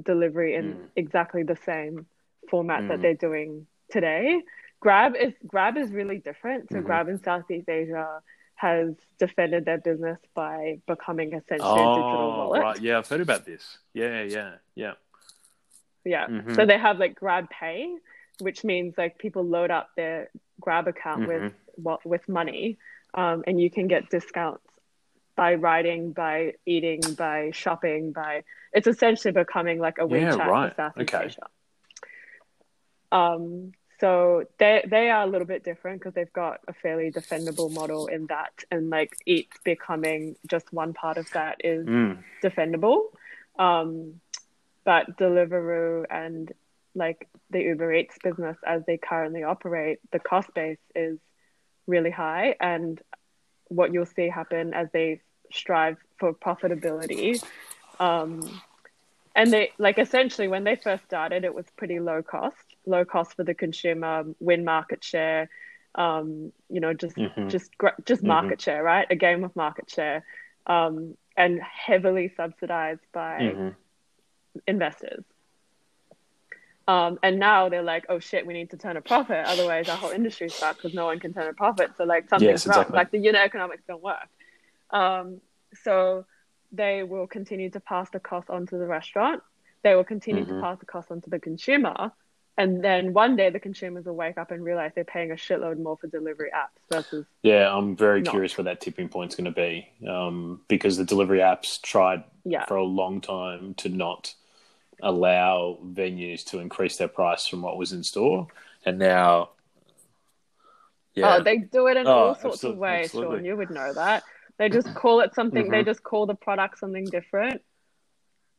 delivery in mm. exactly the same format mm. that they're doing today. Grab is Grab is really different. So mm-hmm. Grab in Southeast Asia has defended their business by becoming essentially oh, a digital wallet. Right. Yeah, I've heard about this. Yeah, yeah, yeah. Yeah. Mm-hmm. So they have like Grab Pay, which means like people load up their Grab account mm-hmm. with what with money um, and you can get discounts by riding, by eating, by shopping, by it's essentially becoming like a WeChat yeah, right. for Southeast okay. Asia. Um, so they they are a little bit different because they've got a fairly defendable model in that, and like it becoming just one part of that is mm. defendable. Um, but Deliveroo and like the Uber Eats business as they currently operate, the cost base is really high. And what you'll see happen as they strive for profitability. Um, and they like essentially when they first started, it was pretty low cost, low cost for the consumer, win market share, um, you know, just mm-hmm. just just mm-hmm. market mm-hmm. share, right? A game of market share, um, and heavily subsidized by mm-hmm. investors. Um, and now they're like, oh shit, we need to turn a profit. Otherwise, our whole industry's fucked because no one can turn a profit. So like something's yes, exactly. wrong. Like the unit economics don't work. Um, so they will continue to pass the cost on to the restaurant. They will continue mm-hmm. to pass the cost on to the consumer. and then one day the consumers will wake up and realize they're paying a shitload more for delivery apps versus Yeah, I'm very Not. curious where that tipping point's going to be um, because the delivery apps tried yeah for a long time to not allow venues to increase their price from what was in store, and now, yeah, Oh, they do it in Oh, all sorts absolute- of ways, absolutely. Sean. You would know that. They just call it something. They Mhm. just call the product something different.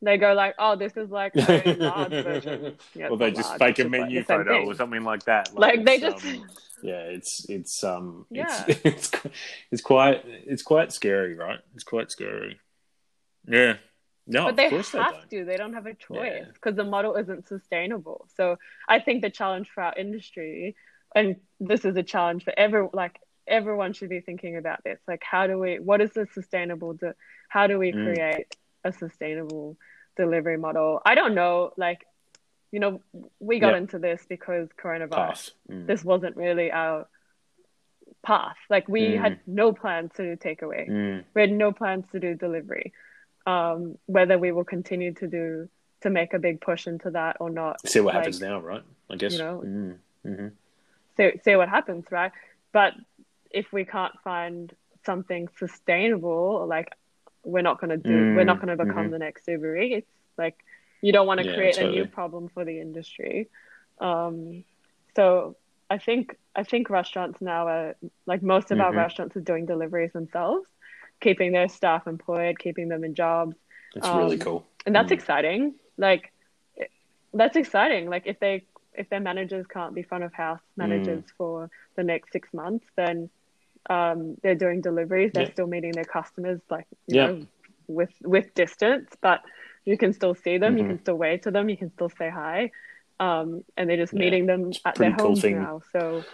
They go like, "Oh, this is like a large version." Yeah, or it's they just large, fake a just like menu photo thing. or something like that. Like, they just- um, yeah, it's it's um Yeah. it's it's it's quite it's quite scary, right? It's quite scary. Yeah. No, but of they course have they don't. to. They don't have a choice Yeah. because the model isn't sustainable. So I think the challenge for our industry, and this is a challenge for every like everyone should be thinking about this. Like, how do we? What is the sustainable? De- how do we Mm. create a sustainable delivery model? I don't know. Like, you know, we got Yep. into this because coronavirus. Mm. This wasn't really our path. Like, we Mm. had no plans to do takeaway Mm. we had no plans to do delivery. Um, whether we will continue to do to make a big push into that or not, See what like, happens now, right? I guess. you know, Mm. hmm see see what happens, right? But if we can't find something sustainable, like we're not going to do, we're not Mm, going to become mhm. the next Uber Eats. Like you don't want to Yeah, create a new problem for the industry. Um, so I think I think restaurants now are like most of our Mhm. restaurants are doing deliveries themselves, keeping their staff employed, keeping them in jobs, It's really Um, cool. and that's Mm. exciting. Like that's exciting. Like if they if their managers can't be front of house managers Mm. for the next six months, then um, they're doing deliveries. They're Yeah. still meeting their customers, like you Yeah. know, with with distance, but you can still see them. You Mhm. can still wave to them. You can still say hi, um, and they're just Yeah. meeting them It's at their cool homes thing. now. So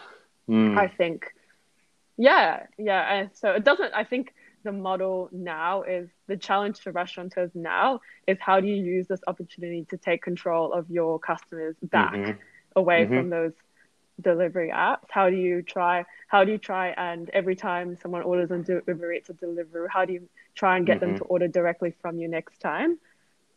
Mm. I think, yeah, yeah. So it doesn't. I think the model now is the challenge for restaurateurs now is how do you use this opportunity to take control of your customers back Mhm. away Mhm. from those delivery apps? How do you try? How do you try and every time someone orders on Uber Eats or Deliveroo, how do you try and get them Mhm. to order directly from you next time?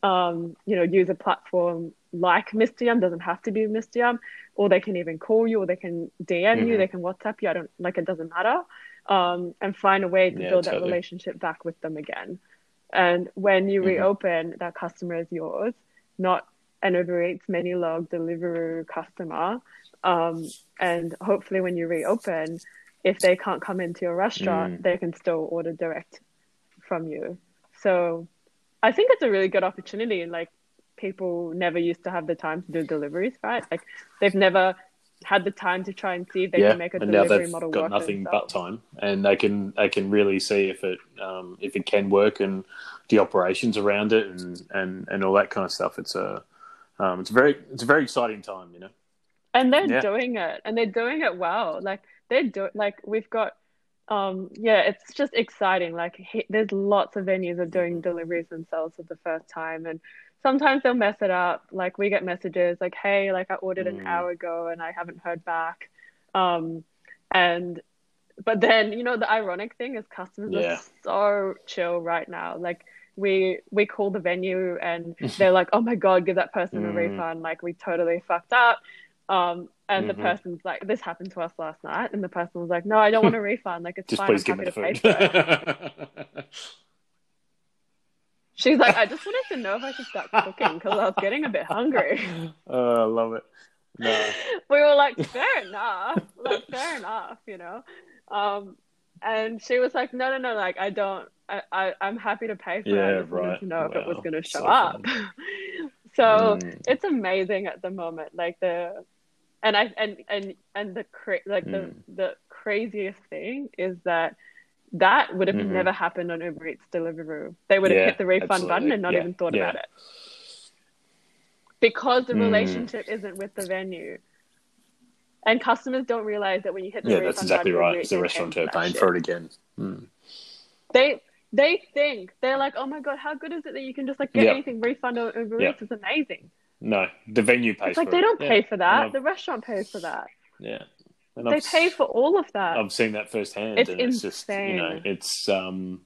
Um, you know, use a platform like Mr. Yum doesn't have to be Mr. Yum, or they can even call you, or they can DM you, Mhm. they can WhatsApp you. I don't like it doesn't matter, um, and find a way to Yeah, build that relationship back with them again. And when you Mhm. reopen, that customer is yours, not an Uber Eats, Menulog Deliveroo customer. Um, and hopefully, when you reopen, if they can't come into your restaurant, Mm. they can still order direct from you. So, I think it's a really good opportunity. And like, people never used to have the time to do deliveries, right? Like, they've never had the time to try and see if they yeah, can make a and now they've model got work. nothing but time, and they can they can really see if it um, if it can work and the operations around it and, and, and all that kind of stuff. It's a um, it's a very it's a very exciting time, you know. And they're Yeah. doing it and they're doing it well like they're do like we've got um yeah it's just exciting like he, there's lots of venues are doing deliveries themselves for the first time and sometimes they'll mess it up like we get messages like hey like i ordered an Mm. hour ago and i haven't heard back um and but then you know the ironic thing is customers Yeah. are so chill right now like we we call the venue and they're like oh my god give that person a Mm. refund like we totally fucked up um and the Mhm. person's like this happened to us last night and the person was like no i don't want a refund like it's Just fine please i'm give me happy the to pay food. for it she's like i just wanted to know if i should start cooking because i was getting a bit hungry oh, I love it. No. we were like, fair enough, like fair enough, you know. Um, and she was like, no, no, no, like I don't, I, I I'm happy to pay for it. I Yeah, just wanted to know if it was going to show So up. so Mm. it's amazing at the moment, like the, and I and and and the cra- like the Mm. the craziest thing is that. That would have Mhm. never happened on Uber Eats Deliveroo. They would have Yeah, hit the refund button and not Yeah, even thought yeah. about it because the Mm. relationship isn't with the venue. And customers don't realize that when you hit the Yeah, that's exactly right. It's the restaurateur pays for that paying for it again. Mm. They they think they're like, oh my god, how good is it that you can just like get anything refund on Uber. It's amazing. No, the venue pays It's like they it. don't Yeah. pay for that. The restaurant pays for that. Yeah. And They I've- pay for all of that. I've seen that firsthand, It's and it's just you know, insane. it's um,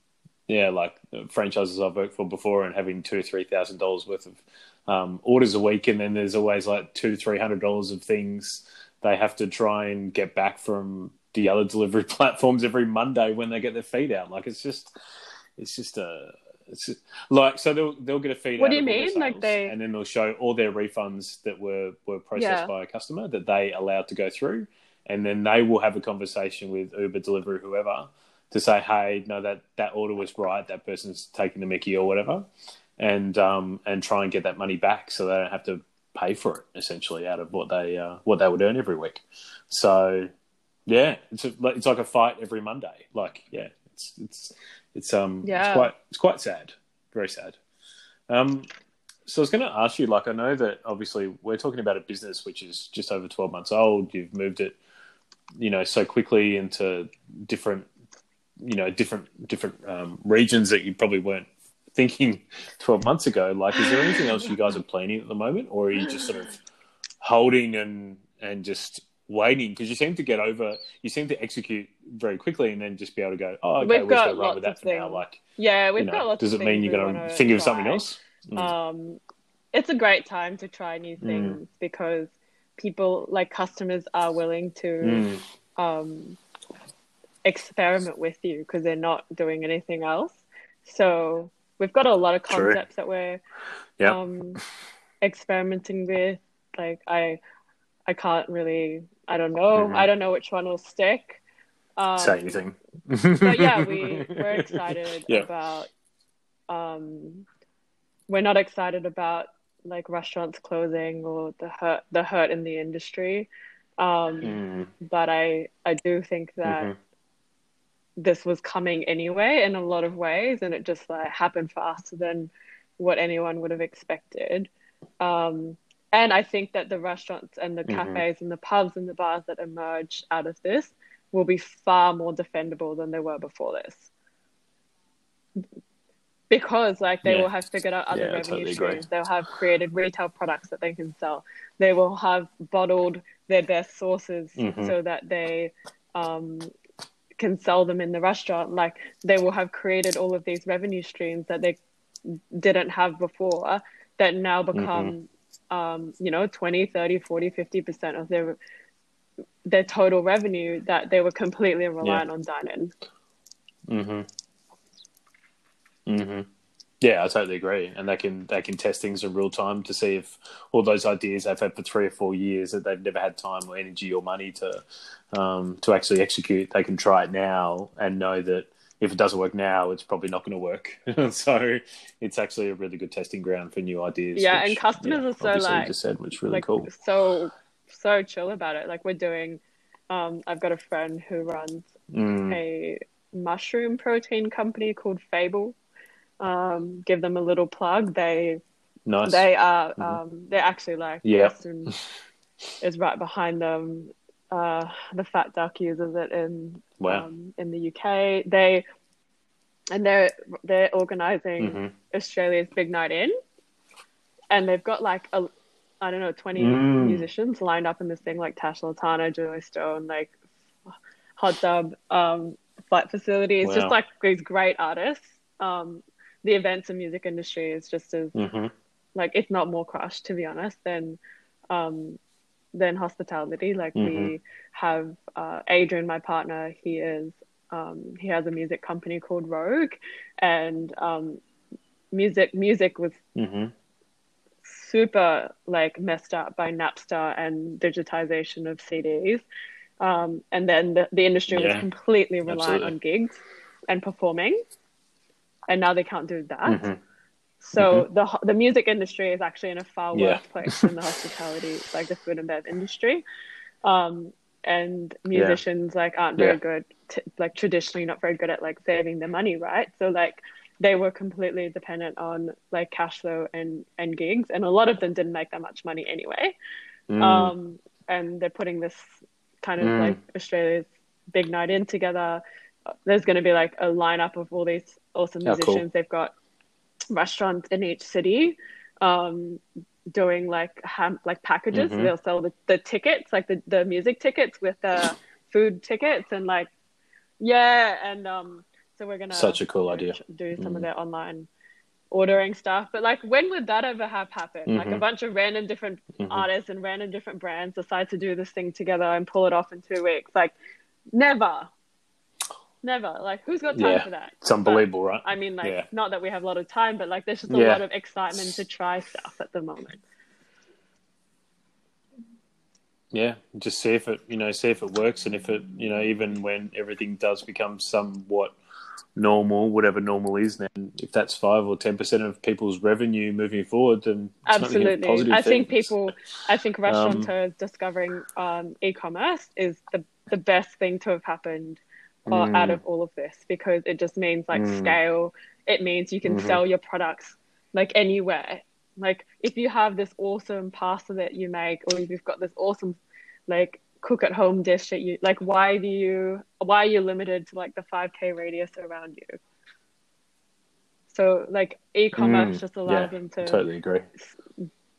yeah, like franchises I've worked for before, and having two or three thousand dollars worth of um, orders a week, and then there's always like two, three hundred dollars of things they have to try and get back from the other delivery platforms every Monday when they get their feed out. Like it's just, it's just a, it's just, like so they'll they'll get a feed. What do you of all their mean? Like they- and then they'll show all their refunds that were were processed Yeah. by a customer that they allowed to go through, and then they will have a conversation with Uber, Deliveroo, whoever, to say, hey, no, that that order was right. That person's taking the Mickey or whatever, and um and try and get that money back so they don't have to pay for it essentially out of what they uh, what they would earn every week. So yeah, it's a, like- it's like a fight every Monday. Like yeah, it's it's it's um Yeah. it's quite it's quite sad, very sad. Um, so I was going to ask you, like I know that obviously we're talking about a business which is just over twelve months old. You've moved it, you know, so quickly into different, you know, different different um, regions that you probably weren't thinking 12 months ago like is there anything else you guys are planning at the moment or are you just sort of holding and and just waiting because you seem to get over you seem to execute very quickly and then just be able to go oh okay We've got run lots with that of for now things. like Yeah, we've you got know, lots does it mean you're going to think of something else Mm. Um, it's a great time to try new Mm. things because people, like customers, are willing to Mm. um, experiment with you because they're not doing anything else. So we've got a lot of True. concepts that we're Yep. um, experimenting with. Like I, I can't really. I don't know. Mhm. I don't know which one will stick. Um, say anything but yeah, we we're excited Yeah. about. Um, we're not excited about like restaurants closing or the hurt the hurt in the industry, um, Mm. but I I do think that Mhm. this was coming anyway in a lot of ways, and it just like happened faster than what anyone would have expected. Um, and I think that the restaurants and the Mhm. cafes and the pubs and the bars that emerge out of this will be far more defendable than they were before this. Because like they Yeah. will have figured out other Yeah, revenue totally streams. They'll have created retail products that they can sell. They will have bottled their best sauces Mhm. so that they um, can sell them in the restaurant. Like they will have created all of these revenue streams that they didn't have before that now become um, you know 20 30 40 50% of their their total revenue that they were completely reliant on dine-in Mm-hmm. Mm-hmm. Yeah, I totally agree, and they can they can test things in real time to see if all those ideas they've had for three or four years that they've never had time or energy or money to um, to actually execute. They can try it now and know that if it doesn't work now, it's probably not going to work. so it's actually a really good testing ground for new ideas. Yeah, which, and customers are so, like- just said, which really like cool. so so chill about it like we're doing um, i've got a friend who runs Mm, a mushroom protein company called fable um, give them a little plug they nice. They are. Mhm. Um, they're actually like Yeah. Heston is right behind them. Uh, the Fat Duck uses it in wow. um, in the UK. They and they're they're organizing hmm Australia's Big Night In, and they've got like a I don't know twenty Mm. musicians lined up in this thing like Tash Sultana, Joy Stone, like Hot Dub, um, Flight Facility. It's just like these great artists. Um, the events and music industry is just as hmm like if not more crushed to be honest than um than hospitality. Like Mhm. we have uh adrian my partner he is um he has a music company called rogue and um music music was hmm super like messed up by napster and digitization of cds um and then the, the industry was completely reliant absolutely. on gigs and performing and now they can't do that. Hmm so the ho- the music industry is actually in a far Yeah. worse place than the hospitality, like the food and bev industry. Um, and musicians like aren't very Yeah. good, t- like traditionally not very good at like saving their money, right? So like they were completely dependent on like cash flow and and gigs, and a lot of them didn't make that much money anyway. Mm. Um, and they're putting this kind of Mm. like Australia's big night in together. There's going to be like a lineup of all these awesome Oh, cool. musicians. They've got restaurants in each city um, doing like ham- like packages. Mhm. They'll sell the, the tickets, like the, the music tickets with the food tickets, and like yeah, and um, so we're gonna Such a cool idea. do some of Mm. their online ordering stuff. But like, when would that ever have happened? Mm-hmm. Like a bunch of random different Mhm. artists and random different brands decide to do this thing together and pull it off in two weeks. Like, never, never. Like, who's got time Yeah. for that? It's unbelievable, right? I mean, like, Yeah. not that we have a lot of time, but like, there's just a Yeah. lot of excitement to try stuff at the moment. Yeah, just see if it, you know, see if it works, and if it, you know, even when everything does become somewhat normal, whatever normal is, then if that's five or ten percent of people's revenue moving forward, then but Absolutely. I think people, I think restaurateurs discovering um, e-commerce is the the best thing to have happened uh, Mm. out of all of this because it just means like Mm. scale. It means you can Mhm. sell your products like anywhere. Like if you have this awesome pasta that you make, or if you've got this awesome like cook at home dish that you like, why do you why are you limited to like the five k radius around you? So like e-commerce Mm. just allows Yeah, them to Totally agree.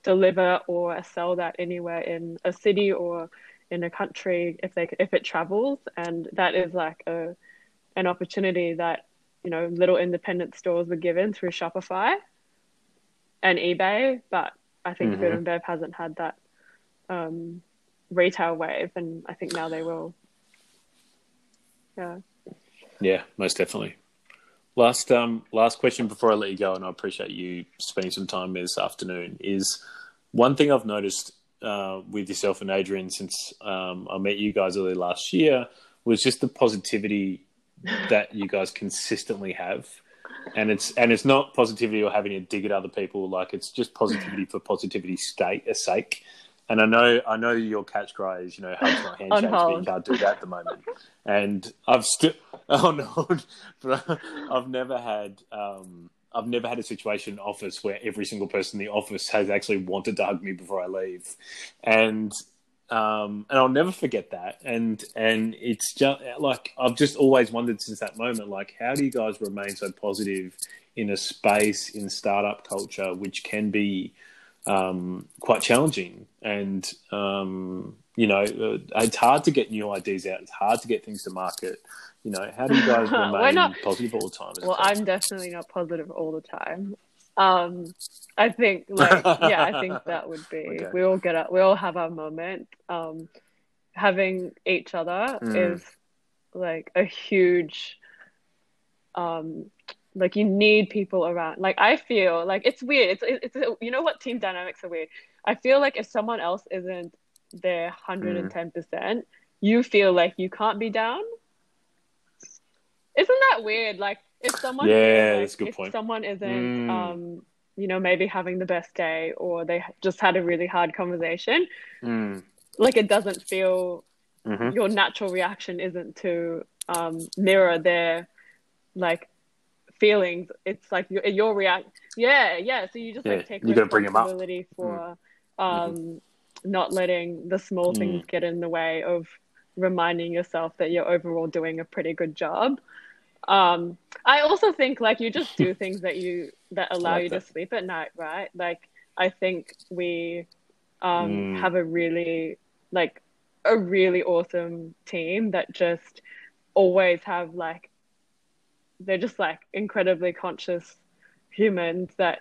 deliver or sell that anywhere in a city or in a country if they if it travels and that is like a an opportunity that you know little independent stores were given through Shopify and eBay but I think Mhm. Food and Bev hasn't had that um, retail wave and I think now they will yeah Yeah, most definitely. Last um last question before I let you go, and I appreciate you spending some time this afternoon. Is one thing I've noticed uh, with yourself and Adrian since um, I met you guys early last year was just the positivity that you guys consistently have, and it's and it's not positivity or having to dig at other people. Like it's just positivity for positivity's sake. sake. And I know I know your catch cry is you know hugs not handshakes, but you can't do that at the moment. And I've still oh no, but I've never had um, I've never had a situation in office where every single person in the office has actually wanted to hug me before I leave, and um, and I'll never forget that. And and it's just like I've just always wondered since that moment, like how do you guys remain so positive in a space in startup culture which can be um, quite challenging and um, you know uh, it's hard to get new ideas out. It's hard to get things to market. You know, how do you guys remain not- positive all the time? well I'm definitely not positive all the time um I think like yeah I think that would be Okay. we all get up we all have our moment um having each other Mm. is like a huge um like you need people around like I feel like it's weird it's it's you know what team dynamics are weird I feel like if someone else isn't there 110% you feel like you can't be down isn't that weird like if someone Yeah, like, that's a good if point. someone isn't Mm. um you know maybe having the best day or they just had a really hard conversation Mm. like it doesn't feel hmm your natural reaction isn't to um, mirror their like feelings. It's like your, your react. Yeah, yeah. So you just Yeah, like take you gotta bring 'em up. responsibility for um, not letting the small things get in the way of reminding yourself that you're overall doing a pretty good job. Um, I also think like you just do things that you that allow like you that. to sleep at night, right? Like I think we um, Mm. have a really like a really awesome team that just always have like they're just like incredibly conscious humans that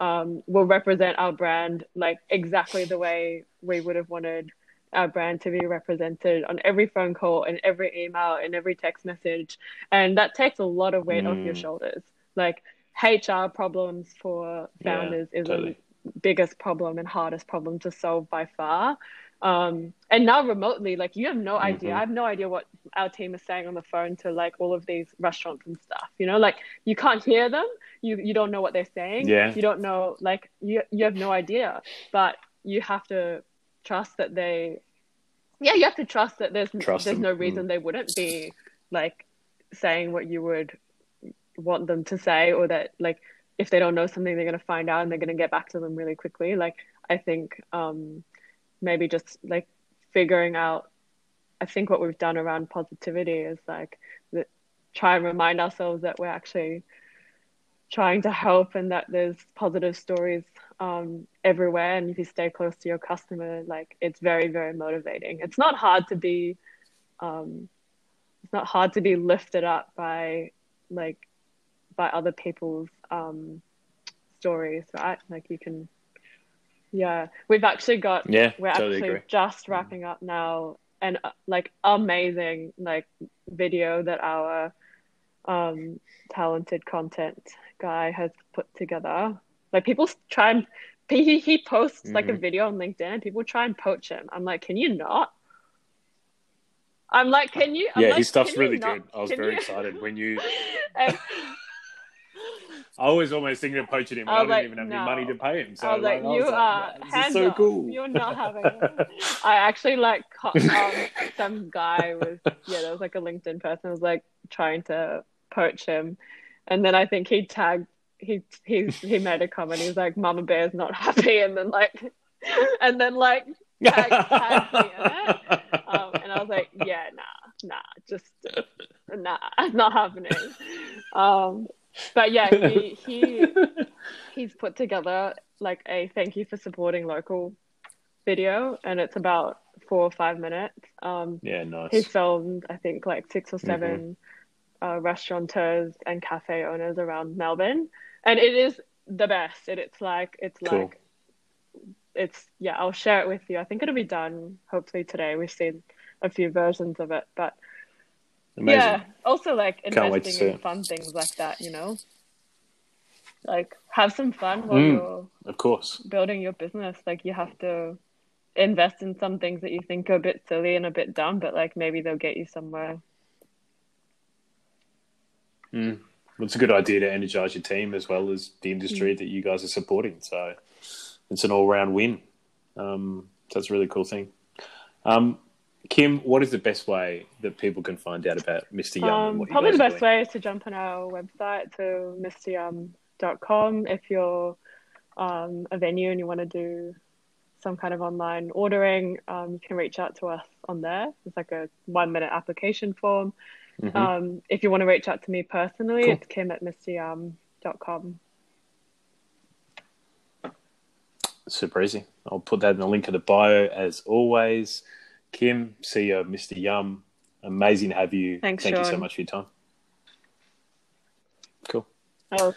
um, will represent our brand like exactly the way we would have wanted our brand to be represented on every phone call and every email and every text message and that takes a lot of weight off your Mm. shoulders like hr problems for Yeah, founders is totally. the biggest problem and hardest problem to solve by far um, and now remotely like you have no idea Mhm. i have no idea what our team is saying on the phone to like all of these restaurants and stuff you know like you can't hear them you you don't know what they're saying Yeah. you don't know like you you have no idea but you have to trust that they yeah you have to trust that there's Trust there's them. no reason they wouldn't be like saying what you would want them to say or that like if they don't know something they're going to find out and they're going to get back to them really quickly like i think um maybe just like figuring out i think what we've done around positivity is like that try and remind ourselves that we're actually trying to help and that there's positive stories um, everywhere and if you stay close to your customer like it's very very motivating it's not hard to be um, it's not hard to be lifted up by like by other people's um, stories, right? Like you can, yeah. We've actually got, Yeah, we're totally actually agree. just wrapping up now an uh, like amazing like video that our um talented content guy has put together. Like people try and he he posts like a Mhm. video on LinkedIn and people try and poach him. I'm like, can you not? I'm like, can you? I'm yeah, like, his stuff's really not- good. I was very you- excited when you. And- I was almost thinking of poaching him. I I, didn't like, even have no. any money to pay him. So I was like, I you was are like, this is hands so off. cool. You're not having it. I actually like um, some guy was yeah, there was like a LinkedIn person was like trying to poach him, and then I think he tagged he he he made a comment. He was like, "Mama Bear's not happy," and then like, and then like tag, me in it. Um, and I was like, "Yeah, nah, nah, just nah, it's not happening." Um, but yeah, he he he's put together like a thank you for supporting local video and it's about four or five minutes um yeah, nice. he filmed i think like six or 7 uh, restaurateurs and cafe owners around melbourne and it is the best it, it's like it's Cool. like it's yeah i'll share it with you i think it'll be done hopefully today we've seen a few versions of it but Amazing. yeah. Also, like Can't wait to investing in fun things like that, you know? Like, have some fun while Mm. you're Of course. building your business. Like, you have to invest in some things that you think are a bit silly and a bit dumb, but like maybe they'll get you somewhere. Mm. Well, it's a good idea to energize your team as well as the industry that you guys are supporting. So it's an all round win. Um, so that's a really cool thing. Um, Kim, what is the best way that people can find out about Mr. Yum? Um, probably the best doing? way is to jump on our website to mryum.com if you're um, a venue and you want to do some kind of online ordering. Um, you can reach out to us on there. It's like a one minute application form. Mhm. Um, if you want to reach out to me personally, Cool. it's kim at mryum.com. Super easy. I'll put that in the link of the bio as always. Kim, CEO of Mr. Yum. Amazing to have you. Thanks, Thank you so much for your time. Cool. Oh,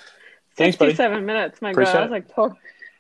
Thanks, buddy. 67 minutes. My Appreciate God, I was like talk,